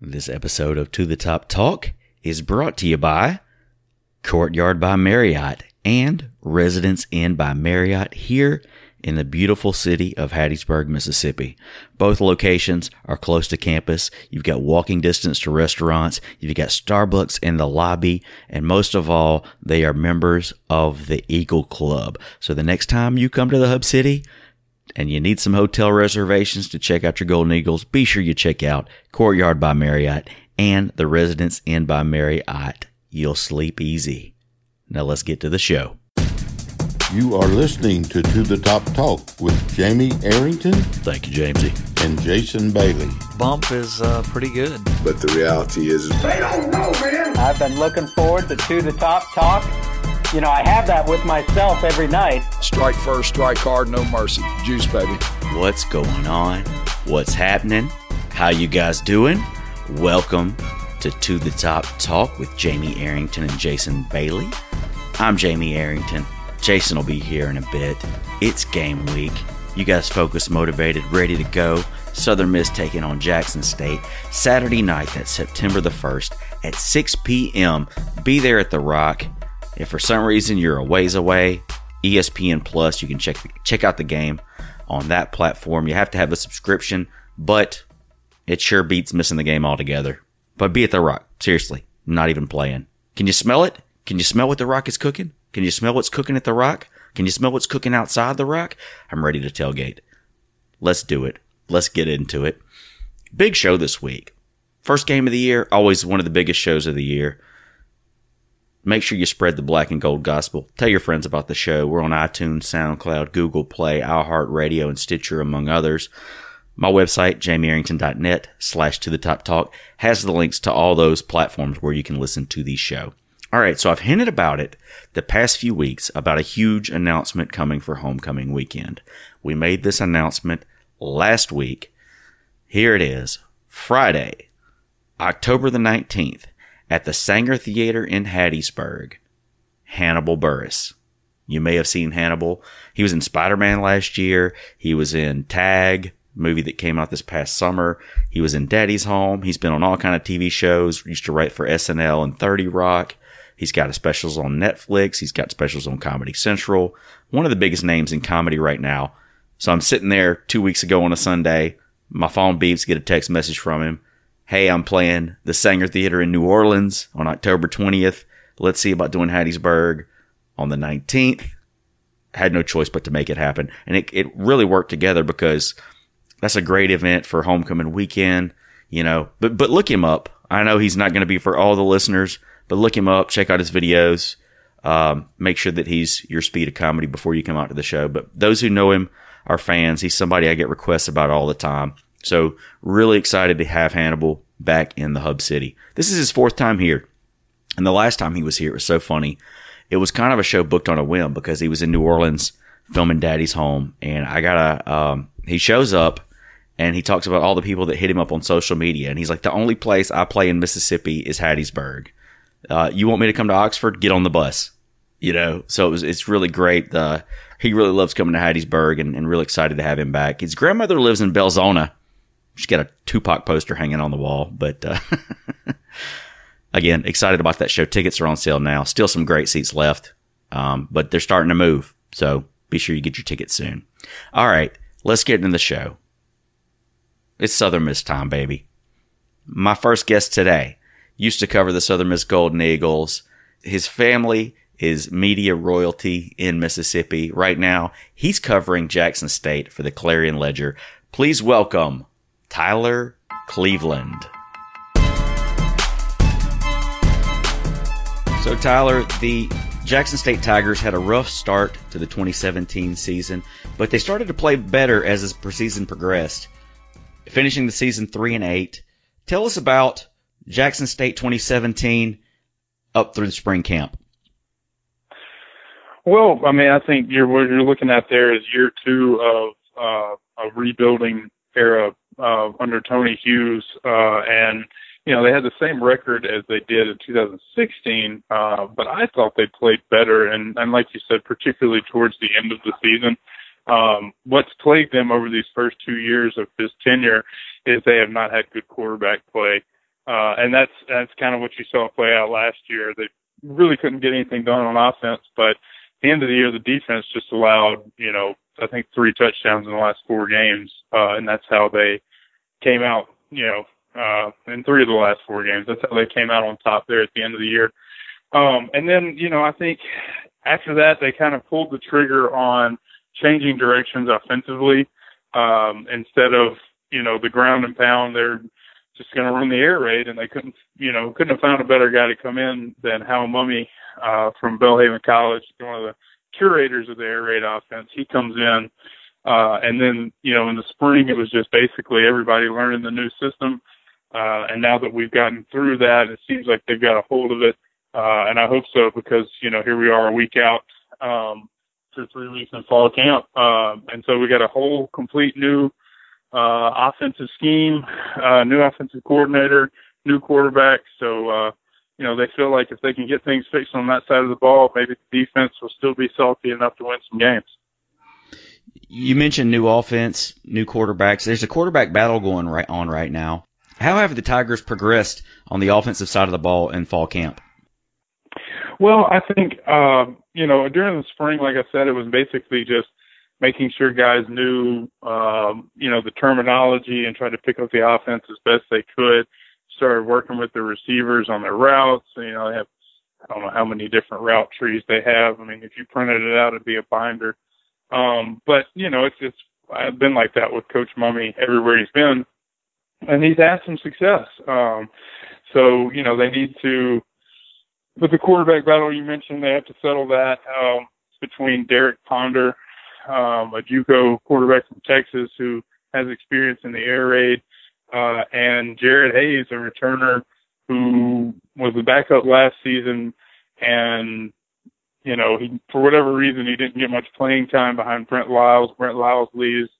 This episode of To the Top Talk is brought to you by Courtyard by Marriott and Residence Inn by Marriott here in the beautiful city of Hattiesburg, Mississippi. Both locations are close to campus. You've got walking distance to restaurants. You've got Starbucks in the lobby. And most of all, they are members of the Eagle Club. So the next time you come to the Hub City, and you need some hotel reservations to check out your Golden Eagles, be sure you check out Courtyard by Marriott and the Residence Inn by Marriott. You'll sleep easy. Now let's get to the show. You are listening to To the Top Talk with Jamie Arrington Thank you, Jamesy. and Jason Bailey. bump is uh, pretty good. But the reality is, I've been looking forward to To the Top Talk. You know, I have that with myself every night. Strike first, strike hard, no mercy. Juice, baby. What's going on? What's happening? How you guys doing? Welcome to To the Top Talk with Jamie Arrington and Jason Bailey. I'm Jamie Arrington. Jason will be here in a bit. It's game week. You guys focused, motivated, ready to go. Southern Miss taking on Jackson State Saturday night, that's September the 1st at 6 p.m. Be there at the Rock. If for some reason you're a ways away, ESPN Plus, you can check check out the game on that platform. You have to have a subscription, but it sure beats missing the game altogether. But be at the Rock, seriously, not even playing. Can you smell it? Can you smell what the Rock is cooking? Can you smell what's cooking at the Rock? Can you smell what's cooking outside the Rock? I'm ready to tailgate. Let's do it. Let's get into it. Big show this week. First game of the year, always one of the biggest shows of the year. Make sure you spread the black and gold gospel. Tell your friends about the show. We're on iTunes, SoundCloud, Google Play, iHeartRadio, and Stitcher, among others. My website, jamiearrington.net slash to the top talk, has the links to all those platforms where you can listen to the show. All right, so I've hinted about it the past few weeks about a huge announcement coming for homecoming weekend. We made this announcement last week. Here it is Friday, October the 19th, at the Saenger Theater in Hattiesburg. Hannibal Buress. You may have seen Hannibal. He was in Spider Man last year. He was in Tag, movie that came out this past summer. He was in Daddy's Home. He's been on all kind of TV shows. Used to write for SNL and 30 Rock. He's got specials on Netflix. He's got specials on Comedy Central. One of the biggest names in comedy right now. So I'm sitting there two weeks ago on a Sunday. My phone beeps, get a text message from him. Hey, I'm playing the Saenger Theater in New Orleans on October 20th. Let's see about doing Hattiesburg on the 19th. Had no choice but to make it happen. And it, it really worked together because that's a great event for homecoming weekend, you know. But but look him up. I know he's not going to be for all the listeners, but look him up. Check out his videos. Um, make sure that he's your speed of comedy before you come out to the show. But those who know him are fans. He's somebody I get requests about all the time. So really excited to have Hannibal back in the hub city. This is his fourth time here. And the last time he was here, it was so funny. It was kind of a show booked on a whim because he was in New Orleans filming Daddy's Home. And I got a, um, he shows up and he talks about all the people that hit him up on social media. And he's like, the only place I play in Mississippi is Hattiesburg. Uh, you want me to come to Oxford? Get on the bus. You know, so it was, it's really great. Uh, he really loves coming to Hattiesburg and, and really excited to have him back. His grandmother lives in Belzoni. She's got a Tupac poster hanging on the wall, but, uh, again, excited about that show. Tickets are on sale now. Still some great seats left. Um, but they're starting to move. So be sure you get your tickets soon. All right. Let's get into the show. It's Southern Miss time, baby. My first guest today used to cover the Southern Miss Golden Eagles. His family is media royalty in Mississippi. Right now, he's covering Jackson State for the Clarion Ledger. Please welcome Tyler Cleveland. So, Tyler, the Jackson State Tigers had a rough start to the 2017 season, but they started to play better as the season progressed, finishing the season 3 and 8. Tell us about Jackson State 2017 up through the spring camp. Well, I mean, I think you're what you're looking at there is year two of uh, a rebuilding era uh, under Tony Hughes, uh, and you know they had the same record as they did in 2016, uh, but I thought they played better, and and like you said, particularly towards the end of the season. Um, what's plagued them over these first two years of his tenure is they have not had good quarterback play. Uh, and that's that's kind of what you saw play out last year. They really couldn't get anything done on offense, but at the end of the year, the defense just allowed, you know, I think three touchdowns in the last four games, uh, and that's how they came out, you know, uh, in three of the last four games. That's how they came out on top there at the end of the year. Um, and then, you know, I think after that, they kind of pulled the trigger on changing directions offensively. Um, instead of, you know, the ground and pound, they're just going to run the air raid, and they couldn't, you know, couldn't have found a better guy to come in than Hal Mumme, uh, from Belhaven College, one of the curators of the air raid offense. He comes in, uh, and then, you know, in the spring, it was just basically everybody learning the new system. Uh, and now that we've gotten through that, it seems like they've got a hold of it. Uh, and I hope so because, you know, here we are a week out, um, for three weeks in fall camp. Um, and so we got a whole complete new, uh, offensive scheme, uh, new offensive coordinator, new quarterback. So, uh, you know, they feel like if they can get things fixed on that side of the ball, maybe the defense will still be salty enough to win some games. You mentioned new offense, new quarterbacks. There's a quarterback battle going right on right now. How have the Tigers progressed on the offensive side of the ball in fall camp? Well, I think uh, you know during the spring, like I said, it was basically just making sure guys knew um, you know the terminology and tried to pick up the offense as best they could. Started working with the receivers on their routes. You know, they have I don't know how many different route trees they have. I mean, if you printed it out, it'd be a binder. Um, but you know, it's it's I've been like that with Coach Mumme everywhere he's been and he's had some success. Um, so you know they need to. With the quarterback battle you mentioned, they have to settle that um, between Derek Ponder, um, a JUCO quarterback from Texas who has experience in the air raid, uh, and Jared Hayes, a returner who was the backup last season, and you know he for whatever reason he didn't get much playing time behind Brent Lyles. Brent Lyles leaves.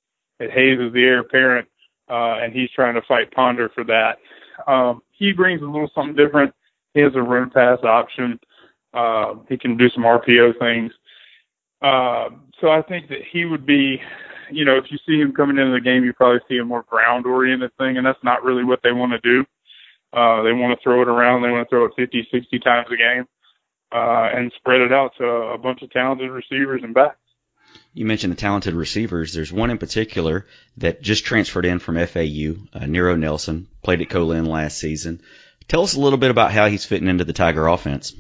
At Hayes is the heir apparent uh, and he's trying to fight Ponder for that. Um, he brings a little something different. He has a run pass option. Uh, he can do some RPO things. Uh, so I think that he would be, you know, if you see him coming into the game, you probably see a more ground oriented thing, and that's not really what they want to do. Uh, they want to throw it around. They want to throw it 50, 60 times a game, uh, and spread it out to a bunch of talented receivers and backs. You mentioned the talented receivers. There's one in particular that just transferred in from FAU, uh, Nero Nelson, played at Co-Lin last season. Tell us a little bit about how he's fitting into the Tiger offense.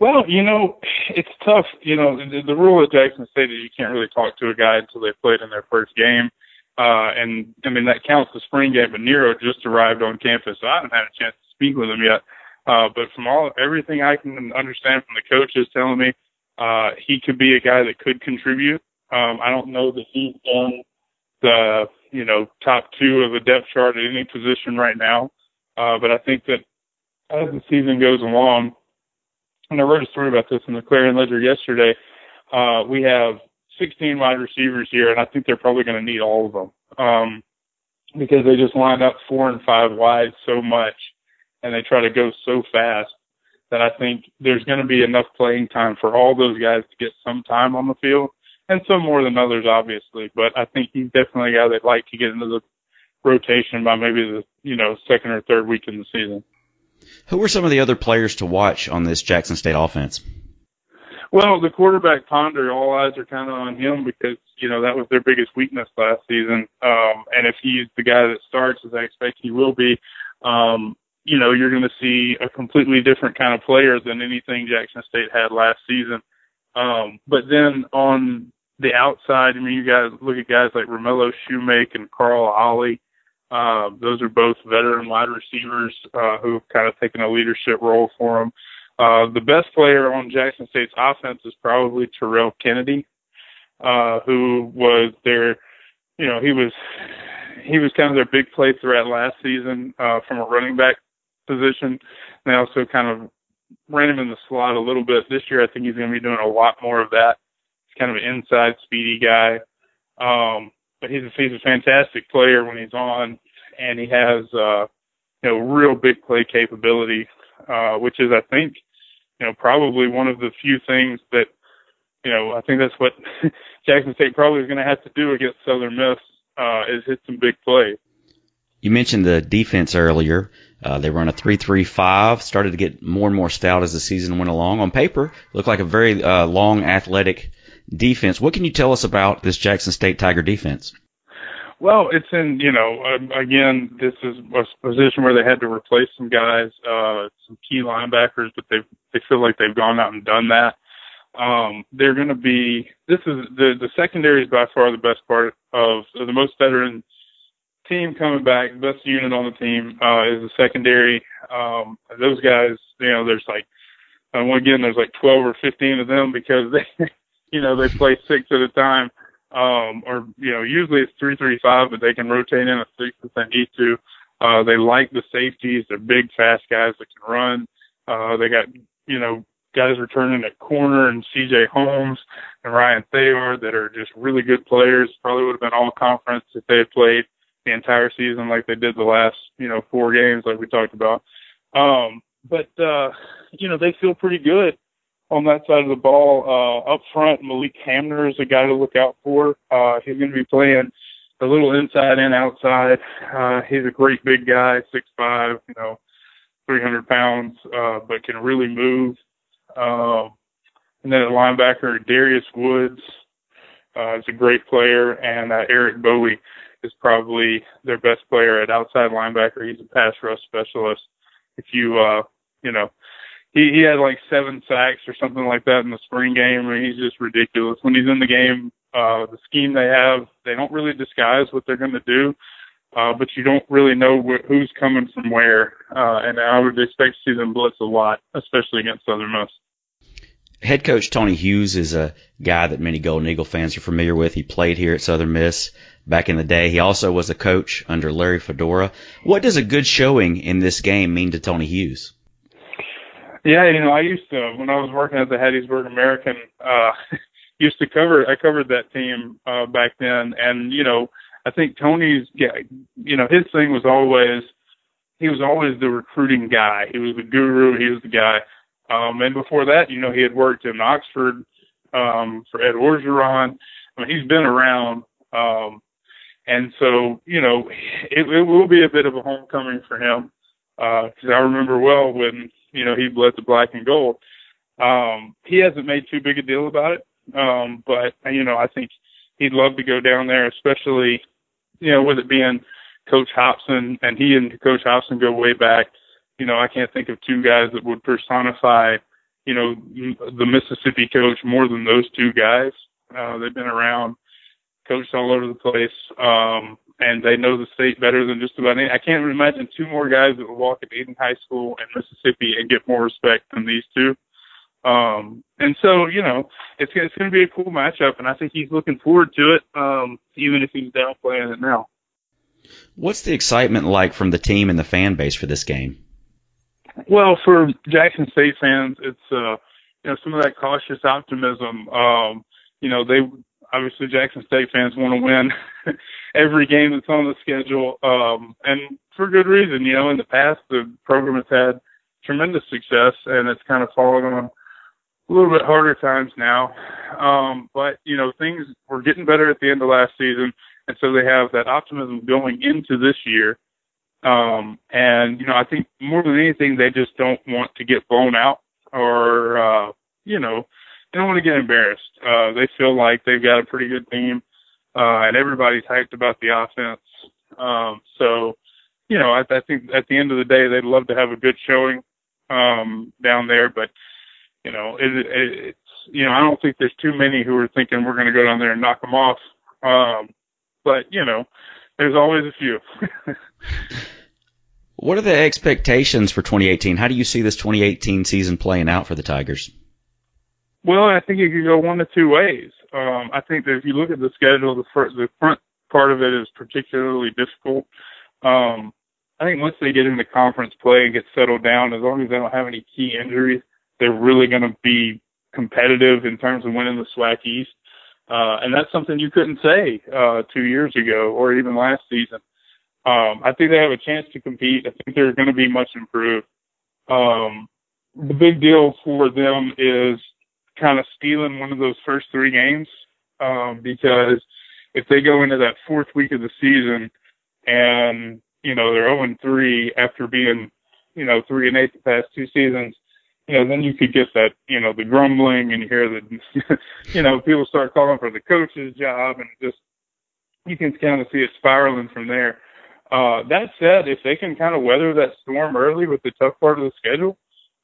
Well, you know, it's tough. You know, the, the rule at Jackson State is you can't really talk to a guy until they played in their first game. Uh, and I mean, that counts the spring game, but Nero just arrived on campus, so I haven't had a chance to speak with him yet. Uh, but from all, everything I can understand from the coaches telling me, uh, he could be a guy that could contribute. Um, I don't know that he's on the, you know, top two of the depth chart at any position right now. Uh, but I think that as the season goes along, and I wrote a story about this in the Clarion Ledger yesterday, uh, we have 16 wide receivers here, and I think they're probably going to need all of them. Um, because they just line up four and five wide so much and they try to go so fast that I think there's going to be enough playing time for all those guys to get some time on the field, and some more than others, obviously. But I think he's definitely a guy that'd like to get into the rotation by maybe the you know second or third week in the season. Who are some of the other players to watch on this Jackson State offense? Well, the quarterback Ponder, all eyes are kind of on him because you know that was their biggest weakness last season. Um, and if he's the guy that starts, as I expect he will be, um, you know, you're going to see a completely different kind of player than anything Jackson State had last season. Um, but then on the outside, I mean, you guys look at guys like Romello Shoemake and Carl Ollie. Uh, those are both veteran wide receivers uh, who've kind of taken a leadership role for them. Uh, the best player on Jackson State's offense is probably Terrell Kennedy, uh, who was their, you know, he was he was kind of their big play threat last season uh, from a running back position. They also kind of ran him in the slot a little bit. This year, I think he's going to be doing a lot more of that. He's kind of an inside, speedy guy. Um, but he's a, he's a fantastic player when he's on, and he has, uh, you know, real big play capability, uh, which is, I think, you know, probably one of the few things that, you know, I think that's what Jackson State probably is going to have to do against Southern Miss, uh, is hit some big plays. You mentioned the defense earlier. Uh, they run a three-three-five. Started to get more and more stout as the season went along. On paper, looked like a very uh, long, athletic defense. What can you tell us about this Jackson State Tiger defense? Well, it's in you know uh, again this is a position where they had to replace some guys, uh, some key linebackers, but they they feel like they've gone out and done that. Um, they're going to be this is the the secondary is by far the best part of the most veteran team coming back, best unit on the team uh, is the secondary. Um, those guys, you know, there's like, uh, again, there's like 12 or 15 of them because they, you know, they play six at a time. Um, or, you know, usually it's three, three, five, but they can rotate in a six if they need to. Uh, they like the safeties. They're big, fast guys that can run. Uh, they got, you know, guys returning at corner and CJ Holmes and Ryan Thayer that are just really good players. Probably would have been all conference if they had played the entire season like they did the last, you know, four games like we talked about. Um, but uh, you know, they feel pretty good on that side of the ball. Uh, up front, Malik Hamner is a guy to look out for. Uh, he's going to be playing a little inside and outside. Uh, he's a great big guy, six five, you know, 300 pounds, uh, but can really move. Um, and then a linebacker, Darius Woods, uh, is a great player, and uh, Eric Bowie is probably their best player at outside linebacker. He's a pass rush specialist. If you, uh, you know, he, he had like seven sacks or something like that in the spring game. I mean, he's just ridiculous. When he's in the game, uh, the scheme they have, they don't really disguise what they're going to do. Uh, but you don't really know wh- who's coming from where. Uh, and I would expect to see them blitz a lot, especially against Southern Miss. Head coach Tony Hughes is a guy that many Golden Eagle fans are familiar with. He played here at Southern Miss back in the day. He also was a coach under Larry Fedora. What does a good showing in this game mean to Tony Hughes? Yeah, you know, I used to when I was working at the Hattiesburg American, uh used to cover I covered that team uh back then and you know, I think Tony's you know, his thing was always he was always the recruiting guy. He was the guru, he was the guy. Um and before that, you know, he had worked in Oxford um for Ed Orgeron. I mean, he's been around um and so, you know, it, it will be a bit of a homecoming for him. Uh, cause I remember well when, you know, he bled the black and gold. Um, he hasn't made too big a deal about it. Um, but, you know, I think he'd love to go down there, especially, you know, with it being Coach Hopson and he and Coach Hopson go way back. You know, I can't think of two guys that would personify, you know, the Mississippi coach more than those two guys. Uh, they've been around coached all over the place, um, and they know the state better than just about any. I can't imagine two more guys that will walk at Eden High School in Mississippi and get more respect than these two. Um, and so, you know, it's, it's going to be a cool matchup, and I think he's looking forward to it, um, even if he's downplaying it now. What's the excitement like from the team and the fan base for this game? Well, for Jackson State fans, it's uh, you know some of that cautious optimism. Um, you know, they obviously Jackson State fans want to win every game that's on the schedule, um, and for good reason. You know, in the past the program has had tremendous success, and it's kind of fallen on a little bit harder times now. Um, but you know, things were getting better at the end of last season, and so they have that optimism going into this year. Um, and you know, I think more than anything, they just don't want to get blown out or uh, you know they don't want to get embarrassed. Uh, they feel like they've got a pretty good team, uh, and everybody's hyped about the offense. Um, so, you know, I, I think at the end of the day, they'd love to have a good showing um, down there, but you know, it, it, it's you know, I don't think there's too many who are thinking we're going to go down there and knock them off. Um, but you know, there's always a few. what are the expectations for 2018? How do you see this 2018 season playing out for the Tigers? Well, I think it could go one of two ways. Um, I think that if you look at the schedule, the first, the front part of it is particularly difficult. Um, I think once they get into conference play and get settled down, as long as they don't have any key injuries, they're really going to be competitive in terms of winning the SWAC East. Uh, and that's something you couldn't say uh, two years ago or even last season. Um, I think they have a chance to compete. I think they're going to be much improved. Um, the big deal for them is kind of stealing one of those first three games um, because if they go into that fourth week of the season and you know, they're 0 and 3 after being, you know, 3 and 8 the past two seasons, you know, then you could get that, you know, the grumbling and hear the, you know, people start calling for the coach's job and just, you can kind of see it spiraling from there. Uh, that said, if they can kind of weather that storm early with the tough part of the schedule,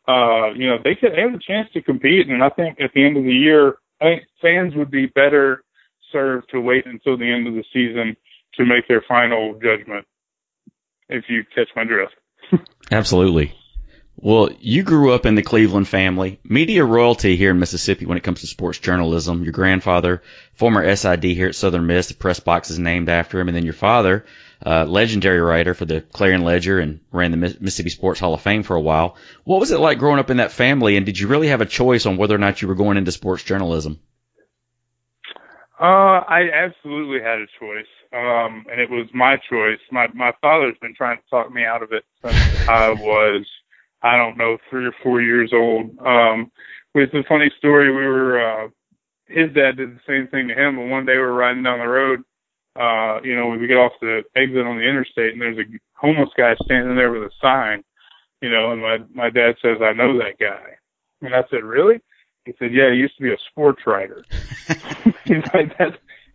uh, you know, they could they have a chance to compete. And I think at the end of the year, I think fans would be better served to wait until the end of the season to make their final judgment. If you catch my drift. Absolutely. Well, you grew up in the Cleveland family, media royalty here in Mississippi when it comes to sports journalism. Your grandfather, former SID here at Southern Miss, the press box is named after him, and then your father, uh, legendary writer for the Clarion Ledger and ran the Mississippi Sports Hall of Fame for a while. What was it like growing up in that family, and did you really have a choice on whether or not you were going into sports journalism? Uh, I absolutely had a choice, um, and it was my choice. My my father's been trying to talk me out of it since I was, I don't know, three or four years old. Um, it's a funny story. We were, uh, his dad did the same thing to him, and one day we were riding down the road. Uh, you know, we get off the exit on the interstate, and there's a homeless guy standing there with a sign. You know, and my my dad says, "I know that guy," and I said, "Really?" He said, "Yeah, he used to be a sports writer." He's like, "That's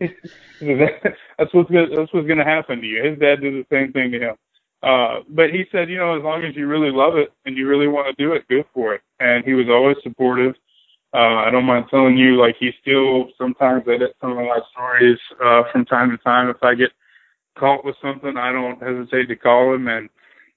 that's what's gonna, that's what's going to happen to you." His dad did the same thing to him. Uh, but he said, you know, as long as you really love it and you really want to do it, go for it. And he was always supportive. Uh, I don't mind telling you, like he still sometimes edits some of my stories uh, from time to time. If I get caught with something, I don't hesitate to call him, and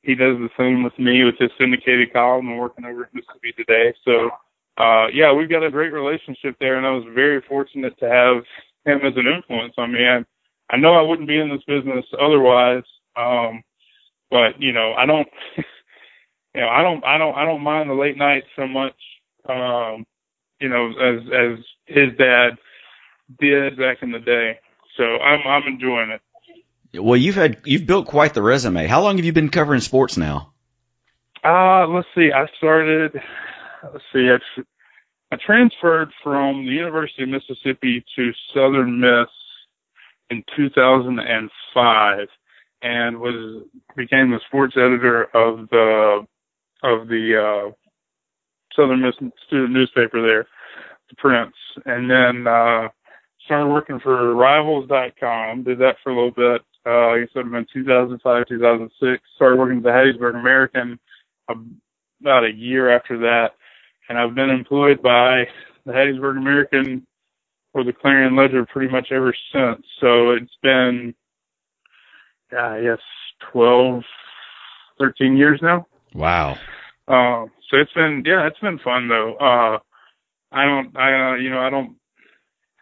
he does the same with me with his syndicated column and working over at Mississippi Today. So uh, yeah, we've got a great relationship there, and I was very fortunate to have him as an influence on me. I, I know I wouldn't be in this business otherwise, um, but you know, I don't, you know, I don't, I don't, I don't mind the late nights so much, um, you know, as as his dad did back in the day. So I'm I'm enjoying it. Well, you've had you've built quite the resume. How long have you been covering sports now? Uh, let's see. I started let's see, I, I transferred from the University of Mississippi to Southern Miss in 2005 and was became the sports editor of the of the uh, Southern Miss student newspaper there, Printz, and then uh, started working for Rivals.com. Did that for a little bit. Uh, I guess it would have been 2005, 2006. Started working at the Hattiesburg American about a year after that, and I've been employed by the Hattiesburg American or the Clarion Ledger pretty much ever since. So it's been, I guess, 12, 13 years now. Wow. Uh, so it's been, yeah, it's been fun though. Uh, I don't, I, uh, you know, I don't,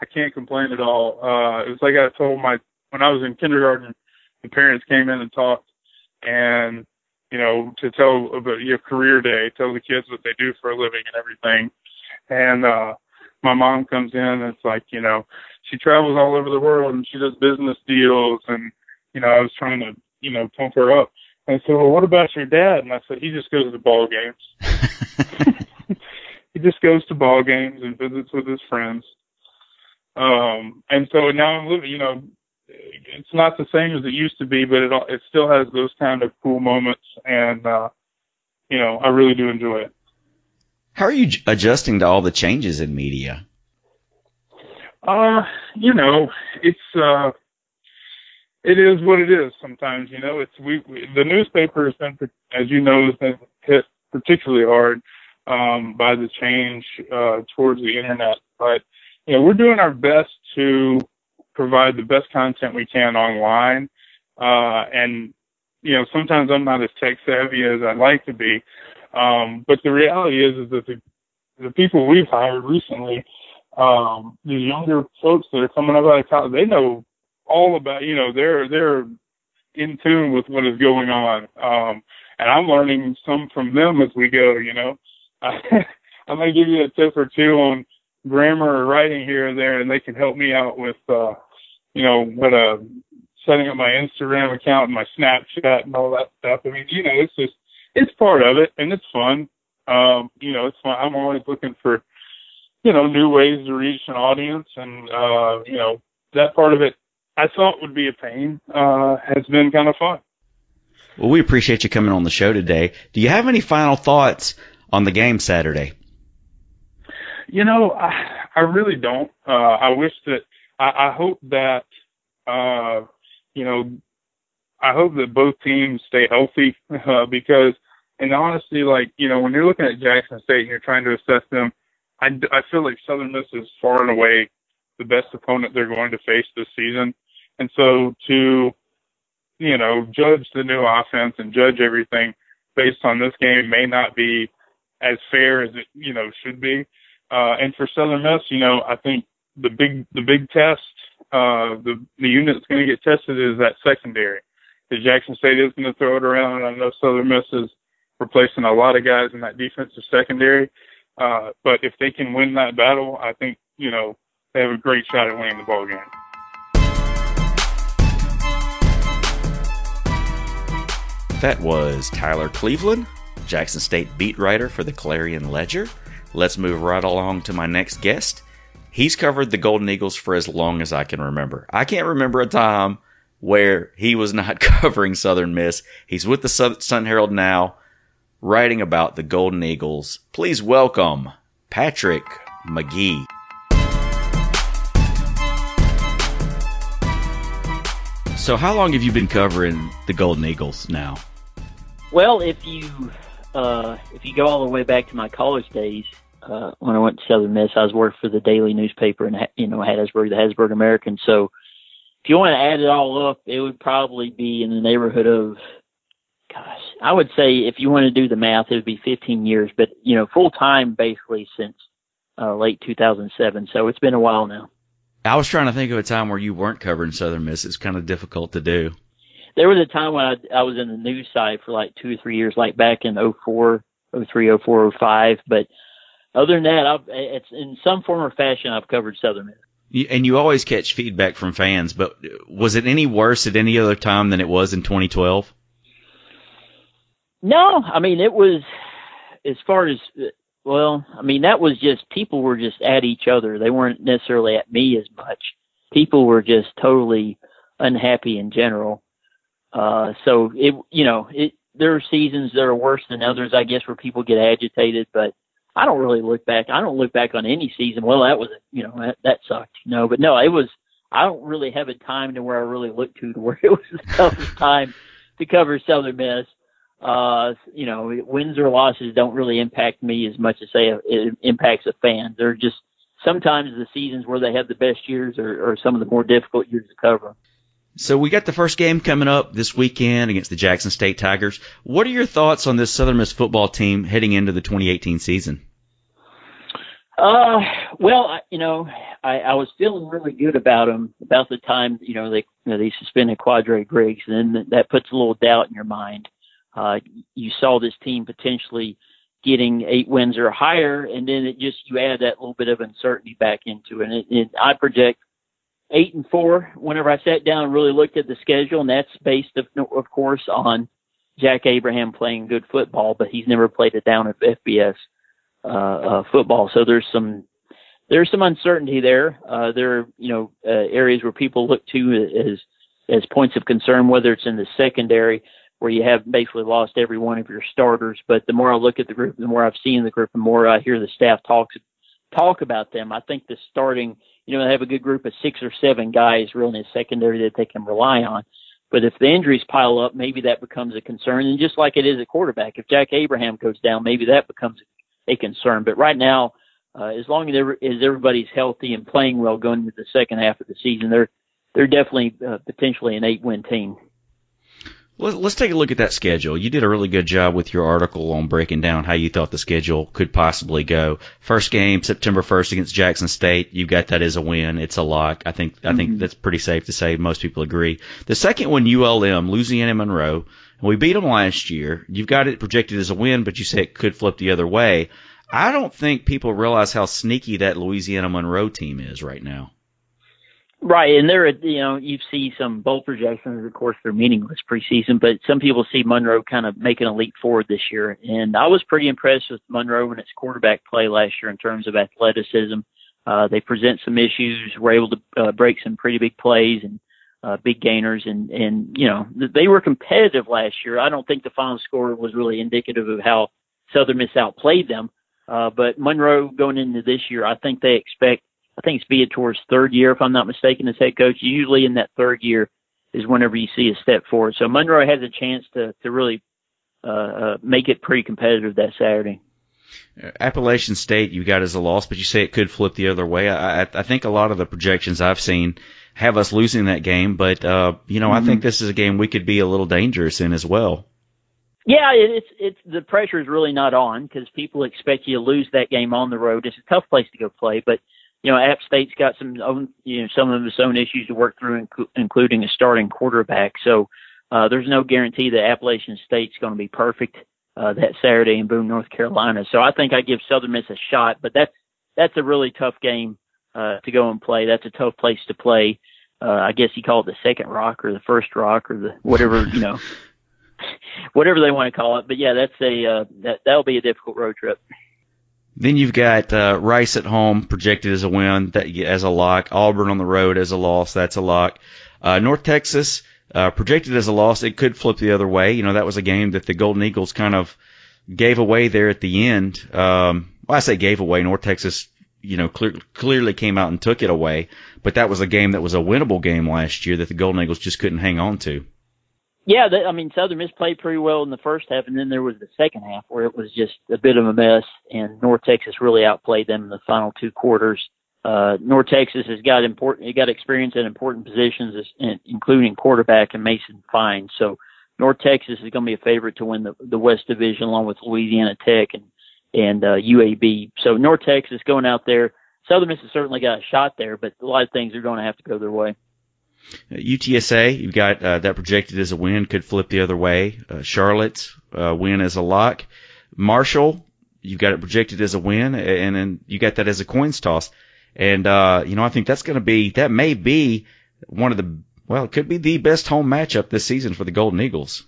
I can't complain at all. Uh, it was like I told my, when I was in kindergarten, the parents came in and talked and you know, to tell about your career day, tell the kids what they do for a living and everything. And uh my mom comes in and it's like, you know, she travels all over the world and she does business deals and you know, I was trying to, you know, pump her up. And I said, Well, what about your dad? And I said, He just goes to ball games. he just goes to ball games and visits with his friends. Um and so now I'm living, you know, it's not the same as it used to be, but it it still has those kind of cool moments, and uh, you know, I really do enjoy it. How are you adjusting to all the changes in media? Uh, you know, it's uh, it is what it is. Sometimes, you know, it's we, we the newspaper has been, as you know, has been hit particularly hard um, by the change uh, towards the internet. But you know, we're doing our best to provide the best content we can online. Uh, and, you know, sometimes I'm not as tech savvy as I'd like to be. Um, but the reality is, is that the, the people we've hired recently, um, younger folks that are coming up out of college, they know all about, you know, they're, they're in tune with what is going on. Um, and I'm learning some from them as we go, you know. I'm going to give you a tip or two on grammar or writing here and there, and they can help me out with, uh, you know, what uh, setting up my Instagram account and my Snapchat and all that stuff. I mean, you know, it's just it's part of it, and it's fun. Um, you know, it's fun. I'm always looking for, you know, new ways to reach an audience, and uh, you know, that part of it I thought would be a pain uh, has been kind of fun. Well, we appreciate you coming on the show today. Do you have any final thoughts on the game Saturday? You know, I, I really don't. Uh, I wish that, I, I hope that, uh, you know, I hope that both teams stay healthy uh, because, in honestly, like, you know, when you're looking at Jackson State and you're trying to assess them, I, I feel like Southern Miss is far and away the best opponent they're going to face this season. And so to, you know, judge the new offense and judge everything based on this game may not be as fair as it, you know, should be. Uh, and for Southern Miss, you know, I think the big, the big test, uh, the, the unit that's going to get tested is that secondary. Because Jackson State is going to throw it around. I know Southern Miss is replacing a lot of guys in that defensive secondary. Uh, but if they can win that battle, I think, you know, they have a great shot at winning the ball game. That was Tyler Cleveland, Jackson State beat writer for the Clarion Ledger. Let's move right along to my next guest. He's covered the Golden Eagles for as long as I can remember. I can't remember a time where he was not covering Southern Miss. He's with the Sun Herald now, writing about the Golden Eagles. Please welcome Patrick Magee. So, how long have you been covering the Golden Eagles now? Well, if you uh, if you go all the way back to my college days, uh, when I went to Southern Miss, I was working for the daily newspaper in you know Hattiesburg, the Hattiesburg American. So if you want to add it all up, it would probably be in the neighborhood of, gosh, I would say if you want to do the math, it would be 15 years, but you know full time basically since uh, late 2007. So it's been a while now. I was trying to think of a time where you weren't covering Southern Miss. It's kind of difficult to do. There was a time when I, I was in the news side for like two or three years, like back in 04, 03, 04, 05. But other than that, I've, it's in some form or fashion I've covered Southern Miss. And you always catch feedback from fans, but was it any worse at any other time than it was in 2012? No, I mean it was as far as well, I mean that was just people were just at each other. They weren't necessarily at me as much. People were just totally unhappy in general. Uh, so it, you know, it, there are seasons that are worse than others, I guess, where people get agitated, but I don't really look back. I don't look back on any season. Well, that was, you know, that, that sucked, you know, but no, it was, I don't really have a time to where I really look to to where it was the toughest time to cover Southern Miss. Uh, you know, wins or losses don't really impact me as much as say it impacts a fan. They're just sometimes the seasons where they have the best years are, are some of the more difficult years to cover. So we got the first game coming up this weekend against the Jackson State Tigers. What are your thoughts on this Southern Miss football team heading into the 2018 season? Uh, well, you know, I, I was feeling really good about them about the time you know they you know, they suspended Quadre Griggs, and then that puts a little doubt in your mind. Uh, you saw this team potentially getting eight wins or higher, and then it just you add that little bit of uncertainty back into it. And, it, and I project eight and four whenever I sat down and really looked at the schedule, and that's based, of, of course, on Jack Abraham playing good football, but he's never played it down at FBS uh, uh, football. So there's some there's some uncertainty there. Uh, there are you know uh, areas where people look to as as points of concern, whether it's in the secondary where you have basically lost every one of your starters. But the more I look at the group, the more I've seen the group, the more I hear the staff talk talk about them. I think the starting you know, they have a good group of six or seven guys really in the secondary that they can rely on. But if the injuries pile up, maybe that becomes a concern. And just like it is at quarterback, if Jack Abraham goes down, maybe that becomes a concern. But right now, uh, as long as, as everybody's healthy and playing well going into the second half of the season, they're they're definitely uh, potentially an eight win team. Let's take a look at that schedule. You did a really good job with your article on breaking down how you thought the schedule could possibly go. First game, September 1st against Jackson State. You got that as a win. It's a lock. I think, I mm-hmm. think that's pretty safe to say. Most people agree. The second one, ULM, Louisiana Monroe. And we beat them last year. You've got it projected as a win, but you say it could flip the other way. I don't think people realize how sneaky that Louisiana Monroe team is right now. Right, and there, you know, you see some bowl projections. Of course, they're meaningless preseason, but some people see Monroe kind of making a leap forward this year. And I was pretty impressed with Monroe and its quarterback play last year in terms of athleticism. Uh, they present some issues, were able to uh, break some pretty big plays, and uh, big gainers, and and you know they were competitive last year. I don't think the final score was really indicative of how Southern Miss outplayed them. Uh, but Monroe going into this year, I think they expect. I think it's be towards third year, if I'm not mistaken, as head coach. Usually in that third year is whenever you see a step forward. So Monroe has a chance to to really uh, uh, make it pretty competitive that Saturday. Appalachian State you got as a loss, but you say it could flip the other way. I, I think a lot of the projections I've seen have us losing that game, but uh, you know mm-hmm. I think this is a game we could be a little dangerous in as well. Yeah, it's it's the pressure is really not on because people expect you to lose that game on the road. It's a tough place to go play, but you know App State's got some own you know some of its own issues to work through, including a starting quarterback. So uh, there's no guarantee that Appalachian State's going to be perfect uh, that Saturday in Boone, North Carolina. So I think I give Southern Miss a shot, but that's that's a really tough game uh, to go and play. That's a tough place to play. Uh, I guess you call it the second rock or the first rock or the whatever you know, whatever they want to call it. But yeah, that's a uh, that that'll be a difficult road trip. Then you've got uh, Rice at home projected as a win, that as a lock. Auburn on the road as a loss, that's a lock. Uh, North Texas uh, projected as a loss, it could flip the other way. You know, that was a game that the Golden Eagles kind of gave away there at the end. Um, well, I say gave away. North Texas, you know, clear, clearly came out and took it away, but that was a game that was a winnable game last year that the Golden Eagles just couldn't hang on to. Yeah, they, I mean, Southern Miss played pretty well in the first half, and then there was the second half where it was just a bit of a mess, and North Texas really outplayed them in the final two quarters. Uh, North Texas has got important, he got experience in important positions, including quarterback and Mason Fine. So North Texas is going to be a favorite to win the, the West Division along with Louisiana Tech and, and, uh, UAB. So North Texas going out there. Southern Miss has certainly got a shot there, but a lot of things are going to have to go their way. UTSA, you've got uh, that projected as a win, could flip the other way. Uh, Charlotte, uh, win as a lock. Marshall, you've got it projected as a win, and then you got that as a coins toss. And, uh, you know, I think that's going to be, that may be one of the, well, it could be the best home matchup this season for the Golden Eagles.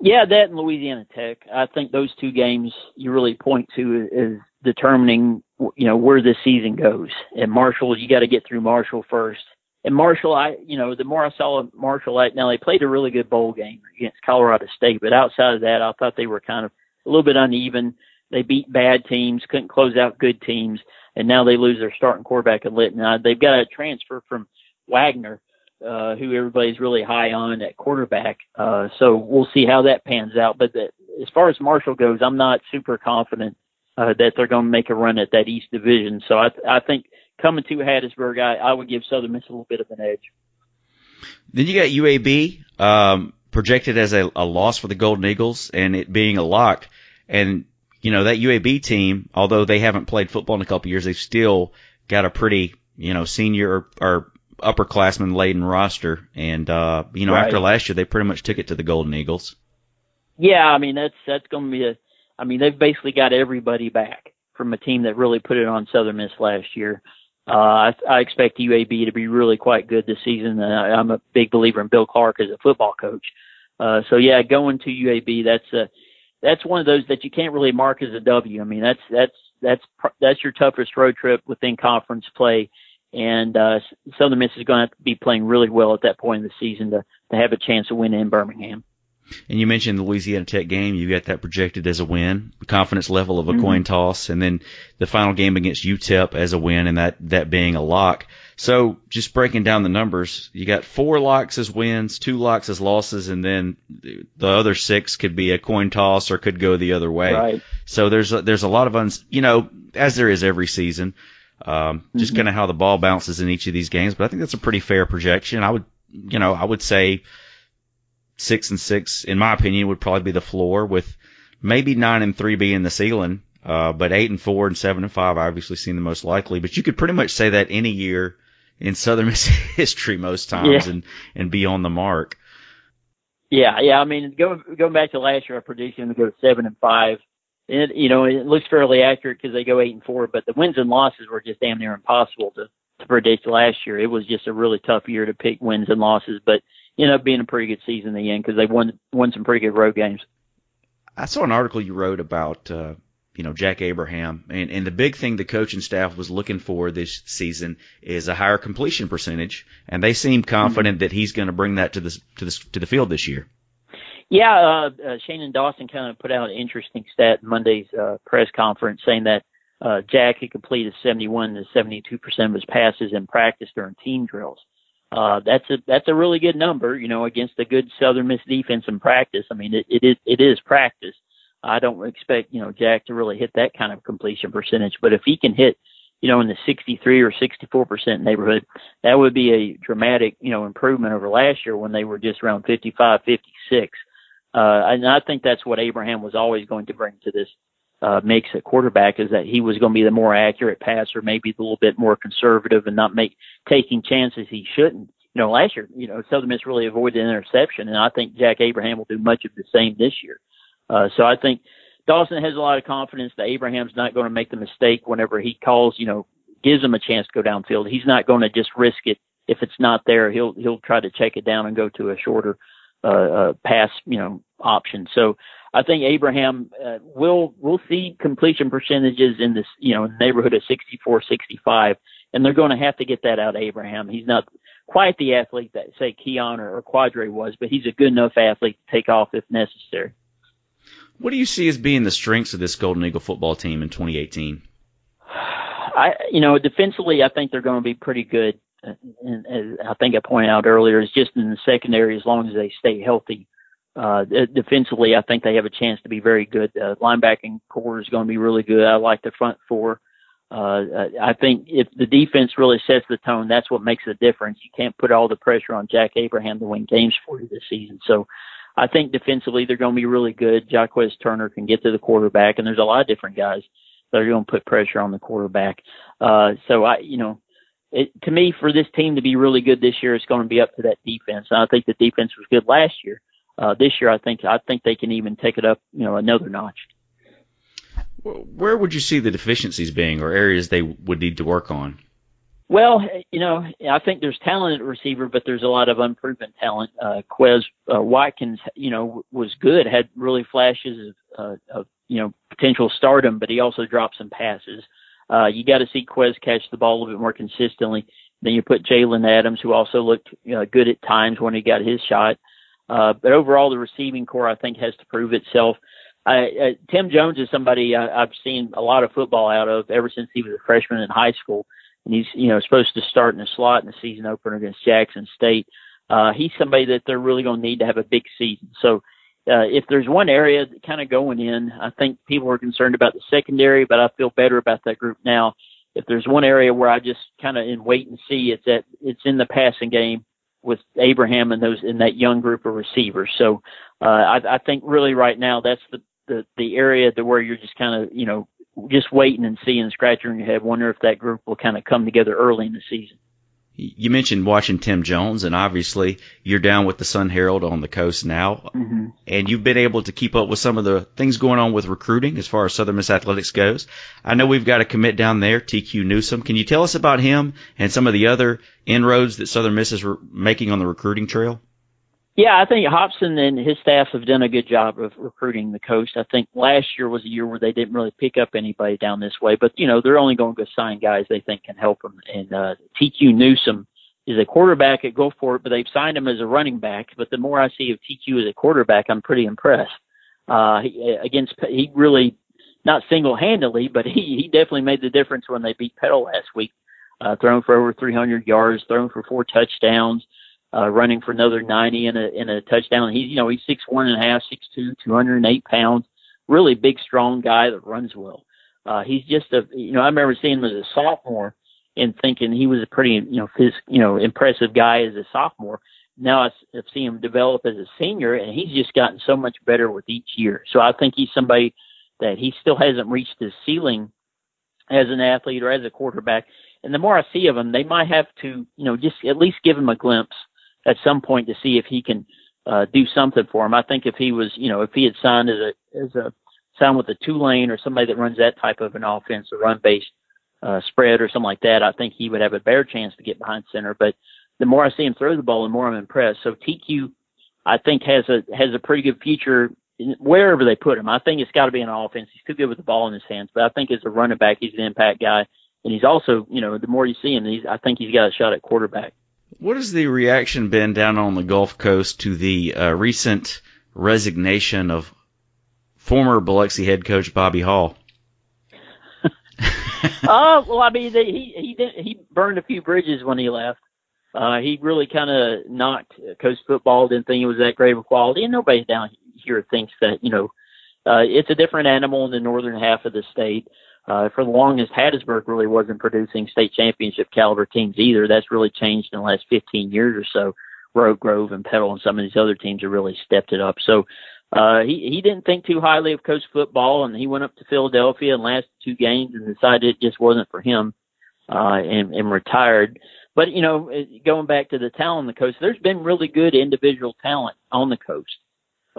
Yeah, that and Louisiana Tech. I think those two games you really point to is determining, you know, where this season goes. And Marshall, you got to get through Marshall first. And Marshall, I, you know, the more I saw Marshall, I now they played a really good bowl game against Colorado State, but outside of that, I thought they were kind of a little bit uneven. They beat bad teams, couldn't close out good teams and now they lose their starting quarterback at Litton. Now, they've got a transfer from Wagner, uh, who everybody's really high on at quarterback. Uh, so we'll see how that pans out. But the, as far as Marshall goes, I'm not super confident uh, that they're going to make a run at that East Division. So I, I think coming to Hattiesburg, I, I would give Southern Miss a little bit of an edge. Then you got UAB um, projected as a, a loss for the Golden Eagles, and it being a lock. And you know, that UAB team, although they haven't played football in a couple years, they've still got a pretty, you know, senior or, or upperclassman laden roster. And, uh, you know, right. after last year, they pretty much took it to the Golden Eagles. Yeah. I mean, that's, that's going to be a, I mean, they've basically got everybody back from a team that really put it on Southern Miss last year. Uh, I, I expect UAB to be really quite good this season. Uh, I'm a big believer in Bill Clark as a football coach. Uh, so yeah, going to UAB, that's a, that's one of those that you can't really mark as a W. I mean, that's that's that's that's your toughest road trip within conference play, and uh, Southern Miss is going to, to be playing really well at that point in the season to to have a chance to win in Birmingham. And you mentioned the Louisiana Tech game. You got that projected as a win, confidence level of a mm-hmm. coin toss, and then the final game against UTEP as a win, and that that being a lock. So just breaking down the numbers, you got four locks as wins, two locks as losses, and then the other six could be a coin toss or could go the other way. Right. So there's a, there's a lot of uns, you know, as there is every season, um, just mm-hmm. kind of how the ball bounces in each of these games. But I think that's a pretty fair projection. I would, you know, I would say six and six, in my opinion, would probably be the floor with maybe nine and three being the ceiling. Uh, but eight and four and seven and five obviously seem the most likely. But you could pretty much say that any year in Southern Miss history most times yeah. and and be on the mark. Yeah, yeah. I mean, going going back to last year, I predicted them to go seven and five. And it, you know, it looks fairly accurate because they go eight and four, but the wins and losses were just damn near impossible to to predict last year. It was just a really tough year to pick wins and losses, but ended up being a pretty good season in the end because they won won some pretty good road games. I saw an article you wrote about uh, you know, Jack Abraham. And, and the big thing the coaching staff was looking for this season is a higher completion percentage. And they seem confident mm-hmm. that he's going to bring that to the, to the, to the field this year. Yeah, uh, uh, Shannon Dawson kind of put out an interesting stat in Monday's uh, press conference saying that uh, Jack had completed 71 to 72 percent of his passes in practice during team drills. Uh, that's a that's a really good number, you know, against a good Southern Miss defense in practice. I mean, it, it is it is practice. I don't expect, you know, Jack to really hit that kind of completion percentage. But if he can hit, you know, in the 63 or 64 percent neighborhood, that would be a dramatic, you know, improvement over last year when they were just around 55, 56. Uh, and I think that's what Abraham was always going to bring to this uh, mix at quarterback is that he was going to be the more accurate passer, maybe a little bit more conservative and not make taking chances he shouldn't. You know, last year, you know, Southern Miss really avoided an interception, and I think Jack Abraham will do much of the same this year. Uh, so I think Dawson has a lot of confidence that Abraham's not going to make the mistake whenever he calls, you know, gives him a chance to go downfield. He's not going to just risk it if it's not there. He'll he'll try to check it down and go to a shorter uh, uh, pass, you know, option. So I think Abraham uh, will will see completion percentages in this, you know, neighborhood of 64, 65, and they're going to have to get that out of Abraham. He's not quite the athlete that say Keon or, or Kwadra was, but he's a good enough athlete to take off if necessary. What do you see as being the strengths of this Golden Eagle football team in 2018? I, you know, defensively, I think they're going to be pretty good. And as I think I pointed out earlier, is just in the secondary as long as they stay healthy. Uh, defensively, I think they have a chance to be very good. Uh, linebacking core is going to be really good. I like the front four. Uh, I think if the defense really sets the tone, that's what makes a difference. You can't put all the pressure on Jack Abraham to win games for you this season. So I think defensively they're going to be really good. Jaquez Turner can get to the quarterback, and there's a lot of different guys that are going to put pressure on the quarterback. Uh, so I, you know, it, to me, for this team to be really good this year, it's going to be up to that defense. And I think the defense was good last year. Uh, this year, I think I think they can even take it up, you know, another notch. Where would you see the deficiencies being, or areas they would need to work on? Well, you know, I think there's talent at receiver, but there's a lot of unproven talent. Uh, Quez uh, Watkins, you know, was good, had really flashes of, uh, of you know potential stardom, but he also dropped some passes. Uh, you got to see Quez catch the ball a little bit more consistently. Then you put Jaylond Adams, who also looked you know, good at times when he got his shot. Uh, but overall, the receiving core I think has to prove itself. I, uh, Tim Jones is somebody I, I've seen a lot of football out of ever since he was a freshman in high school and he's you know supposed to start in the slot in the season opener against Jackson State. Uh, he's somebody that they're really going to need to have a big season. So uh, if there's one area kind of going in, I think people are concerned about the secondary, but I feel better about that group now. If there's one area where I just kind of in wait and see, it's that it's in the passing game with Abraham and those in that young group of receivers. So uh, I, I think really right now that's the the, the area to where you're just kind of you know just waiting and seeing, scratching your head, wonder if that group will kind of come together early in the season. You mentioned watching Tim Jones, and obviously you're down with the Sun Herald on the coast now, mm-hmm. and you've been able to keep up with some of the things going on with recruiting as far as Southern Miss athletics goes. I know we've got a commit down there, TQ Newsome. Can you tell us about him and some of the other inroads that Southern Miss is re- making on the recruiting trail? Yeah, I think Hopson and his staff have done a good job of recruiting the coast. I think last year was a year where they didn't really pick up anybody down this way, but you know they're only going to sign guys they think can help them. And uh, TQ Newsome is a quarterback at Gulfport, but they've signed him as a running back. But the more I see of TQ as a quarterback, I'm pretty impressed. Uh, he, against he really not single handedly, but he he definitely made the difference when they beat Petal last week. Uh, thrown for over 300 yards, thrown for four touchdowns uh, running for another 90 in a in a touchdown. He's you know he's six one and a half, six two, two hundred and eight pounds, really big, strong guy that runs well. Uh, he's just a you know I remember seeing him as a sophomore and thinking he was a pretty you know phys, you know impressive guy as a sophomore. Now I've seen him develop as a senior, and he's just gotten so much better with each year. So I think he's somebody that he still hasn't reached his ceiling as an athlete or as a quarterback. And the more I see of him, they might have to, you know, just at least give him a glimpse at some point to see if he can uh, do something for him. I think if he was, you know, if he had signed as a as a signed with a Tulane or somebody that runs that type of an offense, a run based uh, spread or something like that, I think he would have a better chance to get behind center. But the more I see him throw the ball, the more I'm impressed. So TQ, I think has a has a pretty good future wherever they put him. I think it's got to be an offense. He's too good with the ball in his hands, but I think as a running back, he's an impact guy, and he's also, you know, the more you see him, he's, I think he's got a shot at quarterback. What has the reaction been down on the Gulf Coast to the uh, recent resignation of former Biloxi head coach Bobby Hall? uh, well, I mean, they, he he did, he burned a few bridges when he left. Uh, he really kind of knocked coach football. Didn't think it was that great of a quality, and nobody down here thinks that you know uh, it's a different animal in the northern half of the state. Uh, for the longest, Hattiesburg really wasn't producing state championship caliber teams either. That's really changed in the last 15 years or so. Oak Grove and Petal and some of these other teams have really stepped it up. So uh, he he didn't think too highly of coach football, and he went up to Philadelphia and last two games and decided it just wasn't for him, uh, and, and retired. But you know, going back to the talent on the coast, there's been really good individual talent on the coast.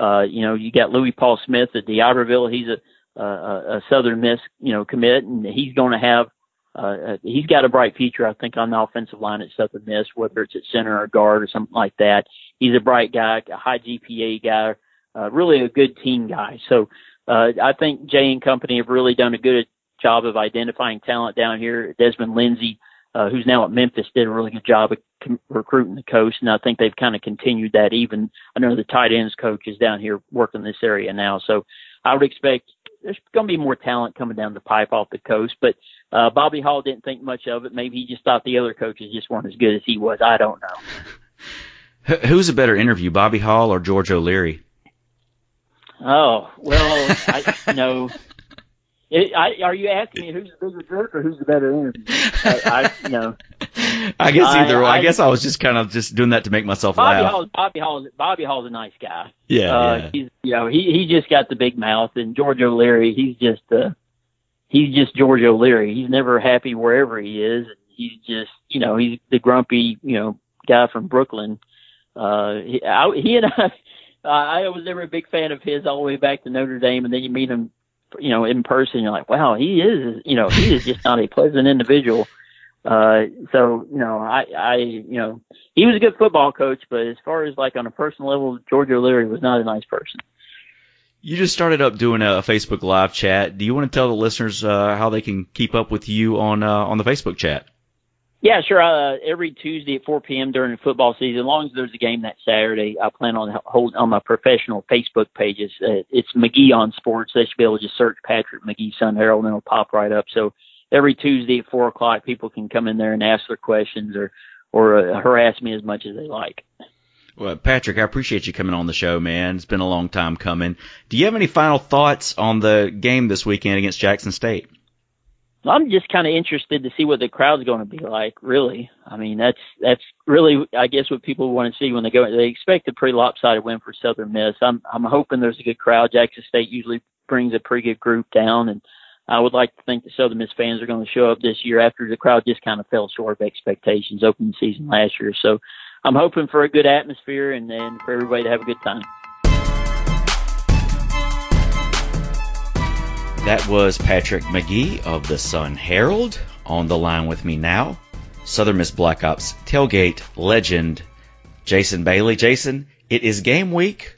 Uh, you know, you got Louis Paul Smith at D'Iberville. He's a, a, a Southern Miss, you know, commit, and he's going to have. Uh, he's got a bright future, I think, on the offensive line at Southern Miss, whether it's at center or guard or something like that. He's a bright guy, a high GPA guy, uh, really a good team guy. So uh, I think Jay and company have really done a good job of identifying talent down here. Desmond Lindsay, uh, who's now at Memphis, did a really good job of com- recruiting the coast, and I think they've kind of continued that. Even I know the tight ends coach is down here working this area now, so I would expect there's going to be more talent coming down the pipe off the coast. But uh, Bobby Hall didn't think much of it. Maybe he just thought the other coaches just weren't as good as he was. I don't know. Who's a better interview, Bobby Hall or George O'Leary? Oh well, I know. It, I, are you asking me who's the bigger jerk or who's the better interview? I, I you know. I guess either. I, I, guess I was just kind of just doing that to make myself Bobby laugh. Hall, Bobby Hall, Bobby Hall's a nice guy. Yeah, uh, yeah. He's you know he he just got the big mouth, and George O'Leary, he's just uh he's just George O'Leary. He's never happy wherever he is. He's just you know he's the grumpy you know guy from Brooklyn. Uh, he, I, he and I I was never a big fan of his all the way back to Notre Dame, and then you meet him, you know, in person. You're like, wow, he is, you know, he is just not a pleasant individual. Uh, so you know, I, I, you know, he was a good football coach, but as far as like on a personal level, George O'Leary was not a nice person. You just started up doing a Facebook live chat. Do you want to tell the listeners uh, how they can keep up with you on uh, on the Facebook chat? Yeah, sure. Uh, every Tuesday at 4 p.m. during the football season, as long as there's a game that Saturday, I plan on holding on my professional Facebook pages. Uh, it's Magee on Sports. They should be able to just search Patrick Magee Sun Herald, and it'll pop right up. So every Tuesday at 4 o'clock, people can come in there and ask their questions or or uh, harass me as much as they like. Well, Patrick, I appreciate you coming on the show, man. It's been a long time coming. Do you have any final thoughts on the game this weekend against Jackson State? I'm just kind of interested to see what the crowd's going to be like. Really, I mean, that's that's really, I guess, what people want to see when they go. They expect a pretty lopsided win for Southern Miss. I'm I'm hoping there's a good crowd. Jackson State usually brings a pretty good group down, and I would like to think the Southern Miss fans are going to show up this year after the crowd just kind of fell short of expectations opening season last year. So I'm hoping for a good atmosphere and, then for everybody to have a good time. That was Patrick Magee of the Sun Herald on the line with me now. Southern Miss Black Ops tailgate legend Jason Bailey. Jason, it is game week.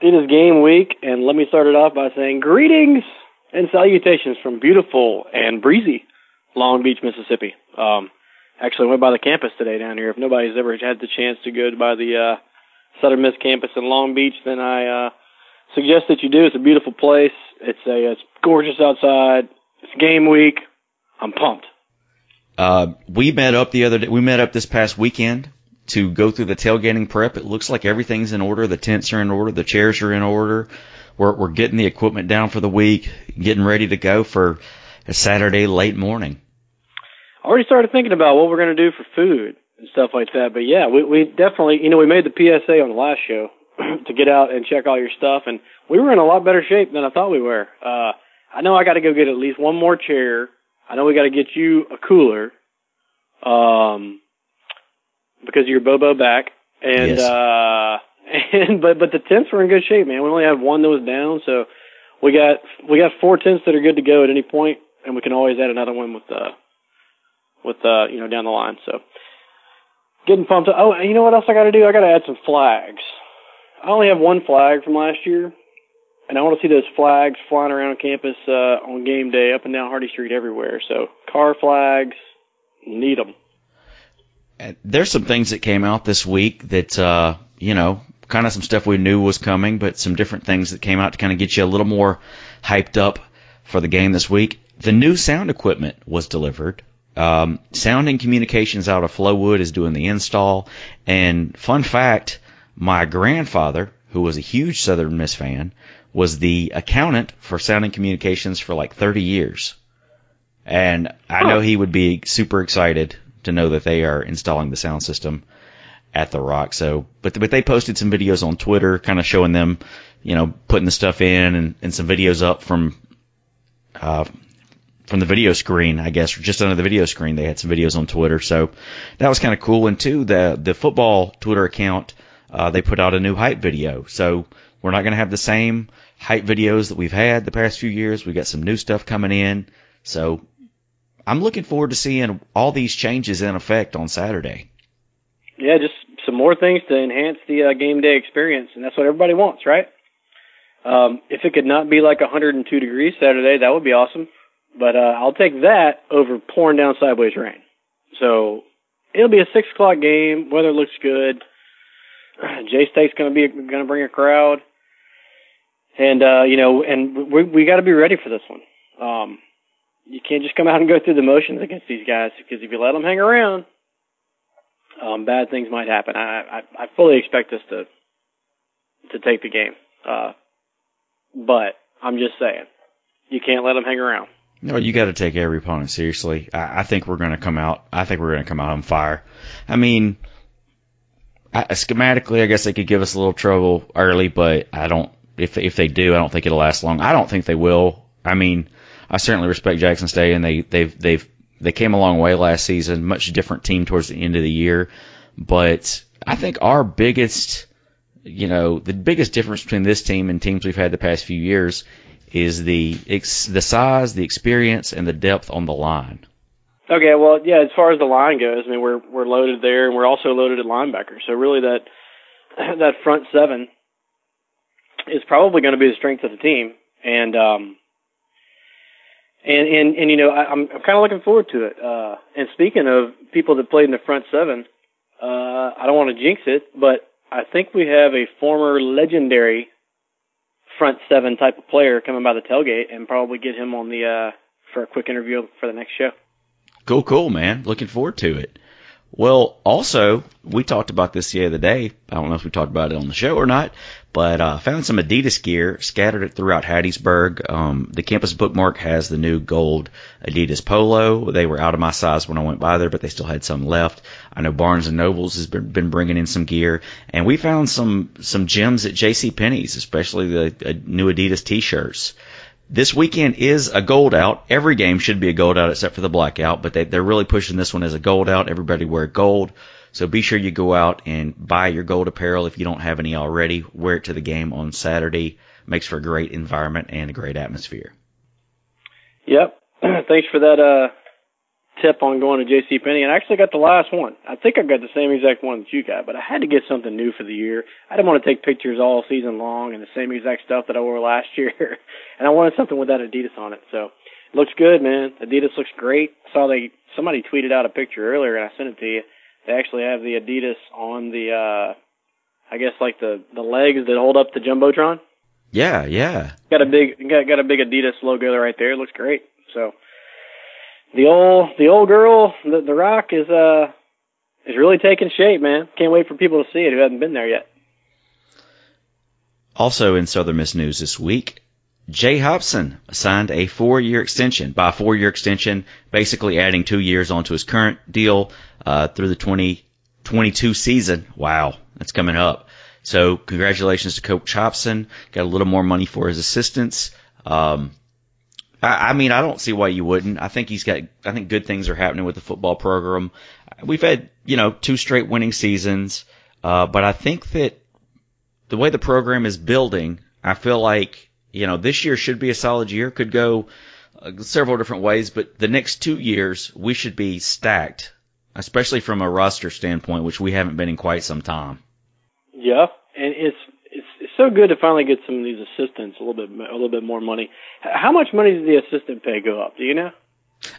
It is game week, and let me start it off by saying greetings and salutations from beautiful and breezy Long Beach, Mississippi. Um, actually went by the campus today down here. If nobody's ever had the chance to go by the uh, Southern Miss campus in Long Beach, then I uh, suggest that you do. It's a beautiful place. It's a it's gorgeous outside. It's game week. I'm pumped. Uh, we met up the other day. We met up this past weekend to go through the tailgating prep. It looks like everything's in order. The tents are in order. The chairs are in order. We're we're getting the equipment down for the week, getting ready to go for a Saturday late morning. I already started thinking about what we're going to do for food and stuff like that. But yeah, we we definitely you know we made the PSA on the last show to get out and check all your stuff, and we were in a lot better shape than I thought we were. Uh, I know I got to go get at least one more chair. I know we got to get you a cooler, um, because of your Bobo back, and Yes. uh, and but but the tents were in good shape, man. We only had one that was down, so we got we got four tents that are good to go at any point, and we can always add another one with uh with uh you know down the line. So getting pumped. up. Oh, and you know what else I got to do? I got to add some flags. I only have one flag from last year, and I want to see those flags flying around campus uh, on game day, up and down Hardy Street, everywhere. So car flags, need them. There's some things that came out this week that uh, you know, kind of some stuff we knew was coming, but some different things that came out to kind of get you a little more hyped up for the game this week. The new sound equipment was delivered. Um, sound and Communications out of Flowood is doing the install. And fun fact, my grandfather, who was a huge Southern Miss fan, was the accountant for Sound and Communications for like 30 years. And I know he would be super excited to know that they are installing the sound system at the Rock. So, but but they posted some videos on Twitter, kind of showing them, you know, putting the stuff in and, and some videos up from uh, from the video screen, I guess, or just under the video screen. They had some videos on Twitter, so that was kind of cool. And two, the the football Twitter account, uh, they put out a new hype video. So we're not going to have the same hype videos that we've had the past few years. We got some new stuff coming in. So I'm looking forward to seeing all these changes in effect on Saturday. Yeah, just some more things to enhance the uh, game day experience, and that's what everybody wants, right? Um, if it could not be like 102 degrees Saturday, that would be awesome. But uh, I'll take that over pouring down sideways rain. So it'll be a six o'clock game. Weather looks good. J State's going to be going to bring a crowd, and uh, you know, and we we got to be ready for this one. Um, you can't just come out and go through the motions against these guys because if you let them hang around, um, bad things might happen. I, I I fully expect us to to take the game, uh, but I'm just saying you can't let them hang around. No, you got to take every opponent seriously. I, I think we're going to come out. I think we're going to come out on fire. I mean, I, schematically, I guess they could give us a little trouble early, but I don't. If if they do, I don't think it'll last long. I don't think they will. I mean, I certainly respect Jackson State, and they they've they've they came a long way last season. Much different team towards the end of the year, but I think our biggest, you know, the biggest difference between this team and teams we've had the past few years is the the size, the experience, and the depth on the line. Okay, well, yeah. As far as the line goes, I mean, we're we're loaded there, and we're also loaded at linebacker. So really, that that front seven is probably going to be the strength of the team, and um, and and and you know, I, I'm I'm kind of looking forward to it. Uh, and speaking of people that played in the front seven, uh, I don't want to jinx it, but I think we have a former legendary front seven type of player coming by the tailgate and probably get him on the uh for a quick interview for the next show. Cool, cool, man. Looking forward to it. Well, also, we talked about this the other day. I don't know if we talked about it on the show or not, but uh, found some Adidas gear, scattered throughout Hattiesburg. Um, the campus bookmark has the new gold Adidas polo. They were out of my size when I went by there, but they still had some left. I know Barnes and Nobles has been, been bringing in some gear, and we found some some gems at J.C. Penney's, especially the uh, new Adidas T-shirts. This weekend is a gold out. Every game should be a gold out except for the blackout, but they, they're really pushing this one as a gold out. Everybody wear gold. So be sure you go out and buy your gold apparel if you don't have any already. Wear it to the game on Saturday. Makes for a great environment and a great atmosphere. Yep. Thanks for that uh, tip on going to J.C. Penney, and I actually got the last one. I think I got the same exact one that you got, but I had to get something new for the year. I didn't want to take pictures all season long and the same exact stuff that I wore last year, and I wanted something with that Adidas on it. So it looks good, man. Adidas looks great. I saw they somebody tweeted out a picture earlier, and I sent it to you. They actually have the Adidas on the, uh I guess like the the legs that hold up the jumbotron. Yeah, yeah. Got a big got got a big Adidas logo right there. It looks great. So the old the old girl, the, the Rock is uh is really taking shape, man. Can't wait for people to see it who haven't been there yet. Also in Southern Miss news this week, Jay Hopson signed a four-year extension. By four-year extension, basically adding two years onto his current deal uh, through the 2022 season. Wow, that's coming up. So congratulations to Coach Hopson. Got a little more money for his assistants. Um, I, I mean, I don't see why you wouldn't. I think he's got. I think good things are happening with the football program. We've had you know two straight winning seasons, uh, but I think that the way the program is building, I feel like you know this year should be a solid year. Could go uh, several different ways, but the next two years we should be stacked, especially from a roster standpoint, which we haven't been in quite some time. Yeah, and it's it's so good to finally get some of these assistants a little bit a little bit more money. How much money did the assistant pay go up? Do you know?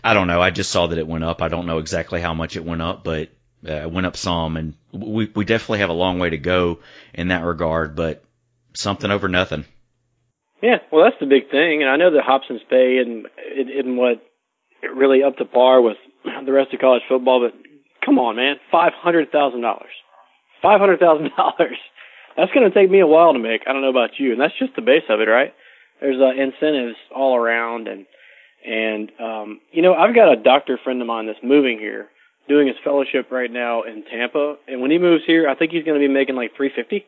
I don't know. I just saw that it went up. I don't know exactly how much it went up, but uh, it went up some, and we we definitely have a long way to go in that regard. But something over nothing. Yeah, well, that's the big thing, and I know that Hopson's pay and in what really up to par with the rest of college football, but come on, man, five hundred thousand dollars, five hundred thousand dollars. That's going to take me a while to make. I don't know about you, and that's just the base of it, right? There's uh, incentives all around, and and um, you know, I've got a doctor friend of mine that's moving here, doing his fellowship right now in Tampa, and when he moves here, I think he's going to be making like three fifty.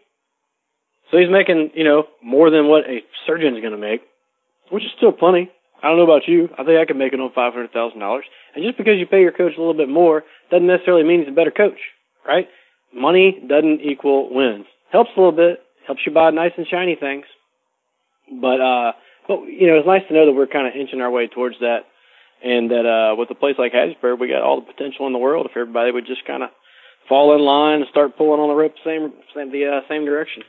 So he's making, you know, more than what a surgeon's going to make, which is still plenty. I don't know about you. I think I could make it on five hundred thousand dollars. And just because you pay your coach a little bit more doesn't necessarily mean he's a better coach, right? Money doesn't equal wins. Helps a little bit, helps you buy nice and shiny things. But uh but you know, it's nice to know that we're kind of inching our way towards that and that uh with a place like Hattiesburg we got all the potential in the world if everybody would just kind of fall in line and start pulling on the rope same same the uh, same direction.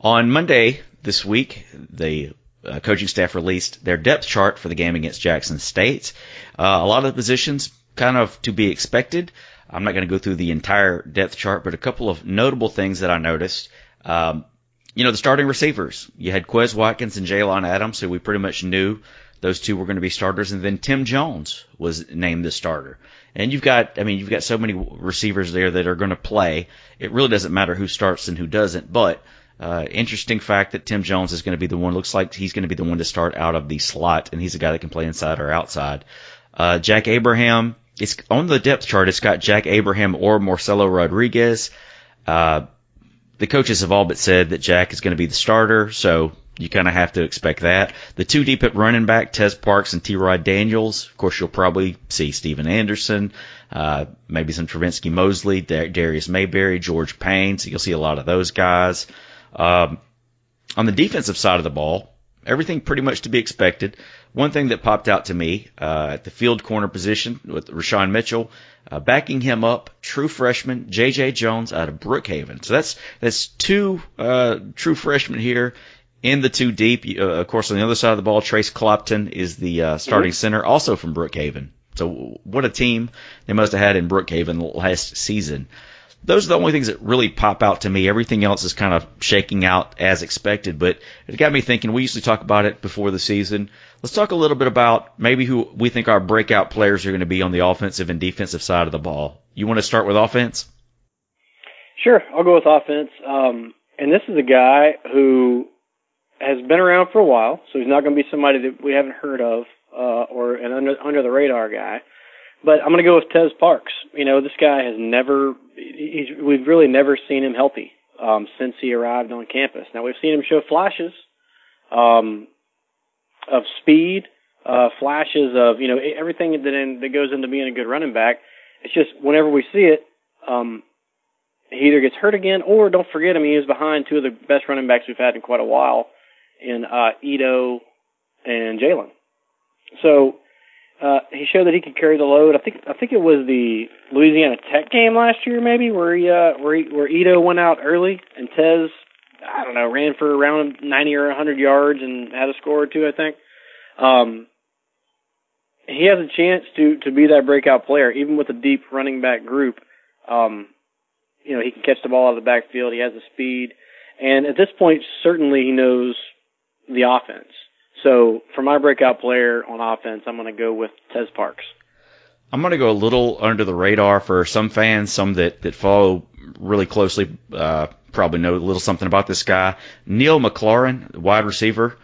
On Monday this week, the uh, coaching staff released their depth chart for the game against Jackson State. Uh, a lot of the positions kind of to be expected. I'm not going to go through the entire depth chart, but a couple of notable things that I noticed. Um, you know, the starting receivers. You had Quez Watkins and Jaylond Adams, so we pretty much knew those two were going to be starters, and then Tim Jones was named the starter. And you've got, I mean, you've got so many receivers there that are going to play. It really doesn't matter who starts and who doesn't, but uh, interesting fact that Tim Jones is going to be the one. Looks like he's going to be the one to start out of the slot, and he's a guy that can play inside or outside. Uh, Jack Abraham. It's on the depth chart. It's got Jack Abraham or Marcelo Rodriguez. Uh, the coaches have all but said that Jack is going to be the starter, so you kind of have to expect that. The two deep at running back, Tez Parks and T. Rod Daniels. Of course, you'll probably see Steven Anderson, uh, maybe some Trivenskey Mosley, Darius Mayberry, George Payne. So you'll see a lot of those guys. Um, on the defensive side of the ball, everything pretty much to be expected. One thing that popped out to me uh, at the field corner position with Rachuan Mitchell, uh, backing him up, true freshman J.J. Jones out of Brookhaven. So that's that's two uh, true freshmen here in the two deep. Uh, of course, on the other side of the ball, Trace Clopton is the uh, starting mm-hmm. center, also from Brookhaven. So what a team they must have had in Brookhaven last season those are the only things that really pop out to me. Everything else is kind of shaking out as expected, but it got me thinking. We usually talk about it before the season. Let's talk a little bit about maybe who we think our breakout players are going to be on the offensive and defensive side of the ball. You want to start with offense? Sure, I'll go with offense. Um, and this is a guy who has been around for a while, so he's not going to be somebody that we haven't heard of uh, or an under, under the radar guy. But I'm going to go with Tez Parks. You know, this guy has never, he's, we've really never seen him healthy um, since he arrived on campus. Now, we've seen him show flashes um, of speed, uh, flashes of, you know, everything that, in, that goes into being a good running back. It's just whenever we see it, um, he either gets hurt again or don't forget, I mean, he was behind two of the best running backs we've had in quite a while in uh, Ito and Jalen. So uh, he showed that he could carry the load. I think I think it was the Louisiana Tech game last year, maybe where he uh, where he, where Ito went out early and Tez, I don't know, ran for around ninety or hundred yards and had a score or two. I think. Um, he has a chance to to be that breakout player, even with a deep running back group. Um, you know, he can catch the ball out of the backfield. He has the speed, and at this point, certainly he knows the offense. So for my breakout player on offense, I'm going to go with Tez Parks. I'm going to go a little under the radar for some fans, some that, that follow really closely, uh, probably know a little something about this guy. Neil McLaurin, wide receiver,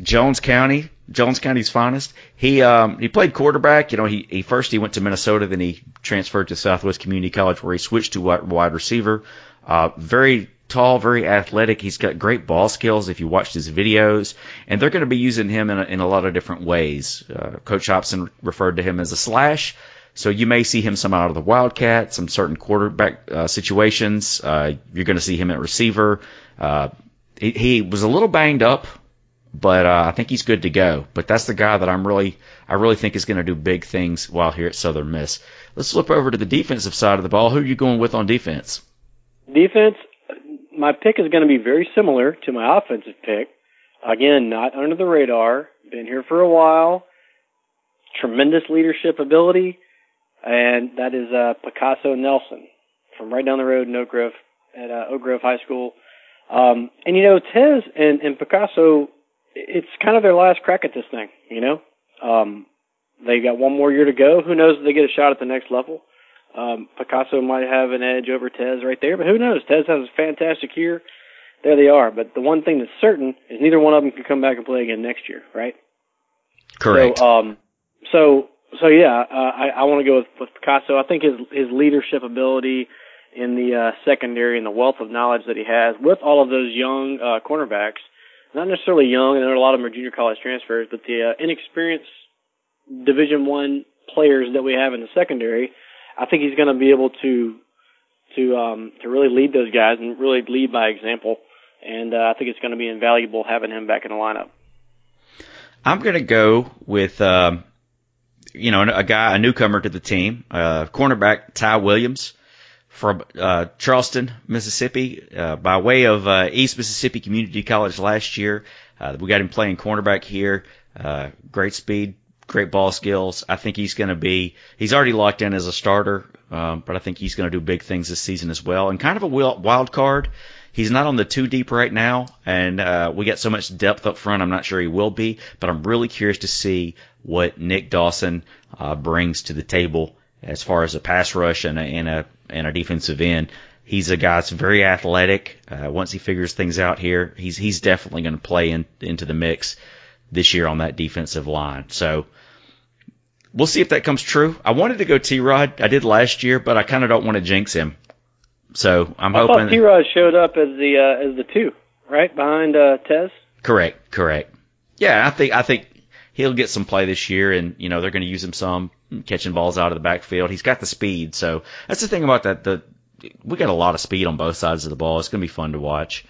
Jones County, Jones County's finest. He um, he played quarterback. You know, he, he first he went to Minnesota, then he transferred to Southwest Community College where he switched to wide, receiver. Uh, very tall, very athletic. He's got great ball skills if you watched his videos, and they're going to be using him in a, in a lot of different ways. Uh, Coach Hopson referred to him as a slash, so you may see him some out of the wildcat, some certain quarterback uh, situations. Uh, you're going to see him at receiver. Uh, he, he, was a little banged up, but uh, I think he's good to go. But that's the guy that I'm really, I really think is going to do big things while here at Southern Miss. Let's flip over to the defensive side of the ball. Who are you going with on defense? Defense, my pick is going to be very similar to my offensive pick. Again, not under the radar. Been here for a while. Tremendous leadership ability, and that is uh, Picasso Nelson from right down the road in Oak Grove at uh, Oak Grove High School. Um, and you know, Tez and, and Picasso, it's kind of their last crack at this thing. You know, um, they got one more year to go. Who knows if they get a shot at the next level? Um, Picasso might have an edge over Tez right there, but who knows? Tez has a fantastic year. There they are. But the one thing that's certain is neither one of them can come back and play again next year, right? Correct. So, um, so, so yeah, uh, I, I want to go with, with Picasso. I think his his leadership ability in the uh, secondary and the wealth of knowledge that he has with all of those young uh, cornerbacks, not necessarily young, and there are a lot of them are junior college transfers, but the uh, inexperienced Division One players that we have in the secondary, I think he's going to be able to to um, to really lead those guys and really lead by example. And uh, I think it's going to be invaluable having him back in the lineup. I'm going to go with, um, you know, a guy, a newcomer to the team, uh, cornerback Ty Williams from uh, Charleston, Mississippi, uh, by way of uh, East Mississippi Community College last year. Uh, we got him playing cornerback here. Uh, great speed, great ball skills. I think he's going to be. He's already locked in as a starter, um, but I think he's going to do big things this season as well. And kind of a wild card. He's not on the two deep right now, and uh, we got so much depth up front. I'm not sure he will be, but I'm really curious to see what Nick Dawson uh, brings to the table as far as a pass rush and a, and a, and a defensive end. He's a guy that's very athletic. Uh, once he figures things out here, he's he's definitely going to play in, into the mix this year on that defensive line. So we'll see if that comes true. I wanted to go T Rod. I did last year, but I kind of don't want to jinx him. So I'm I hoping. thought T Rod showed up as the uh, as the two, right behind uh, Tez. Correct, correct. Yeah, I think I think he'll get some play this year, and you know they're going to use him some catching balls out of the backfield. He's got the speed, so that's the thing about that. The we got a lot of speed on both sides of the ball. It's going to be fun to watch.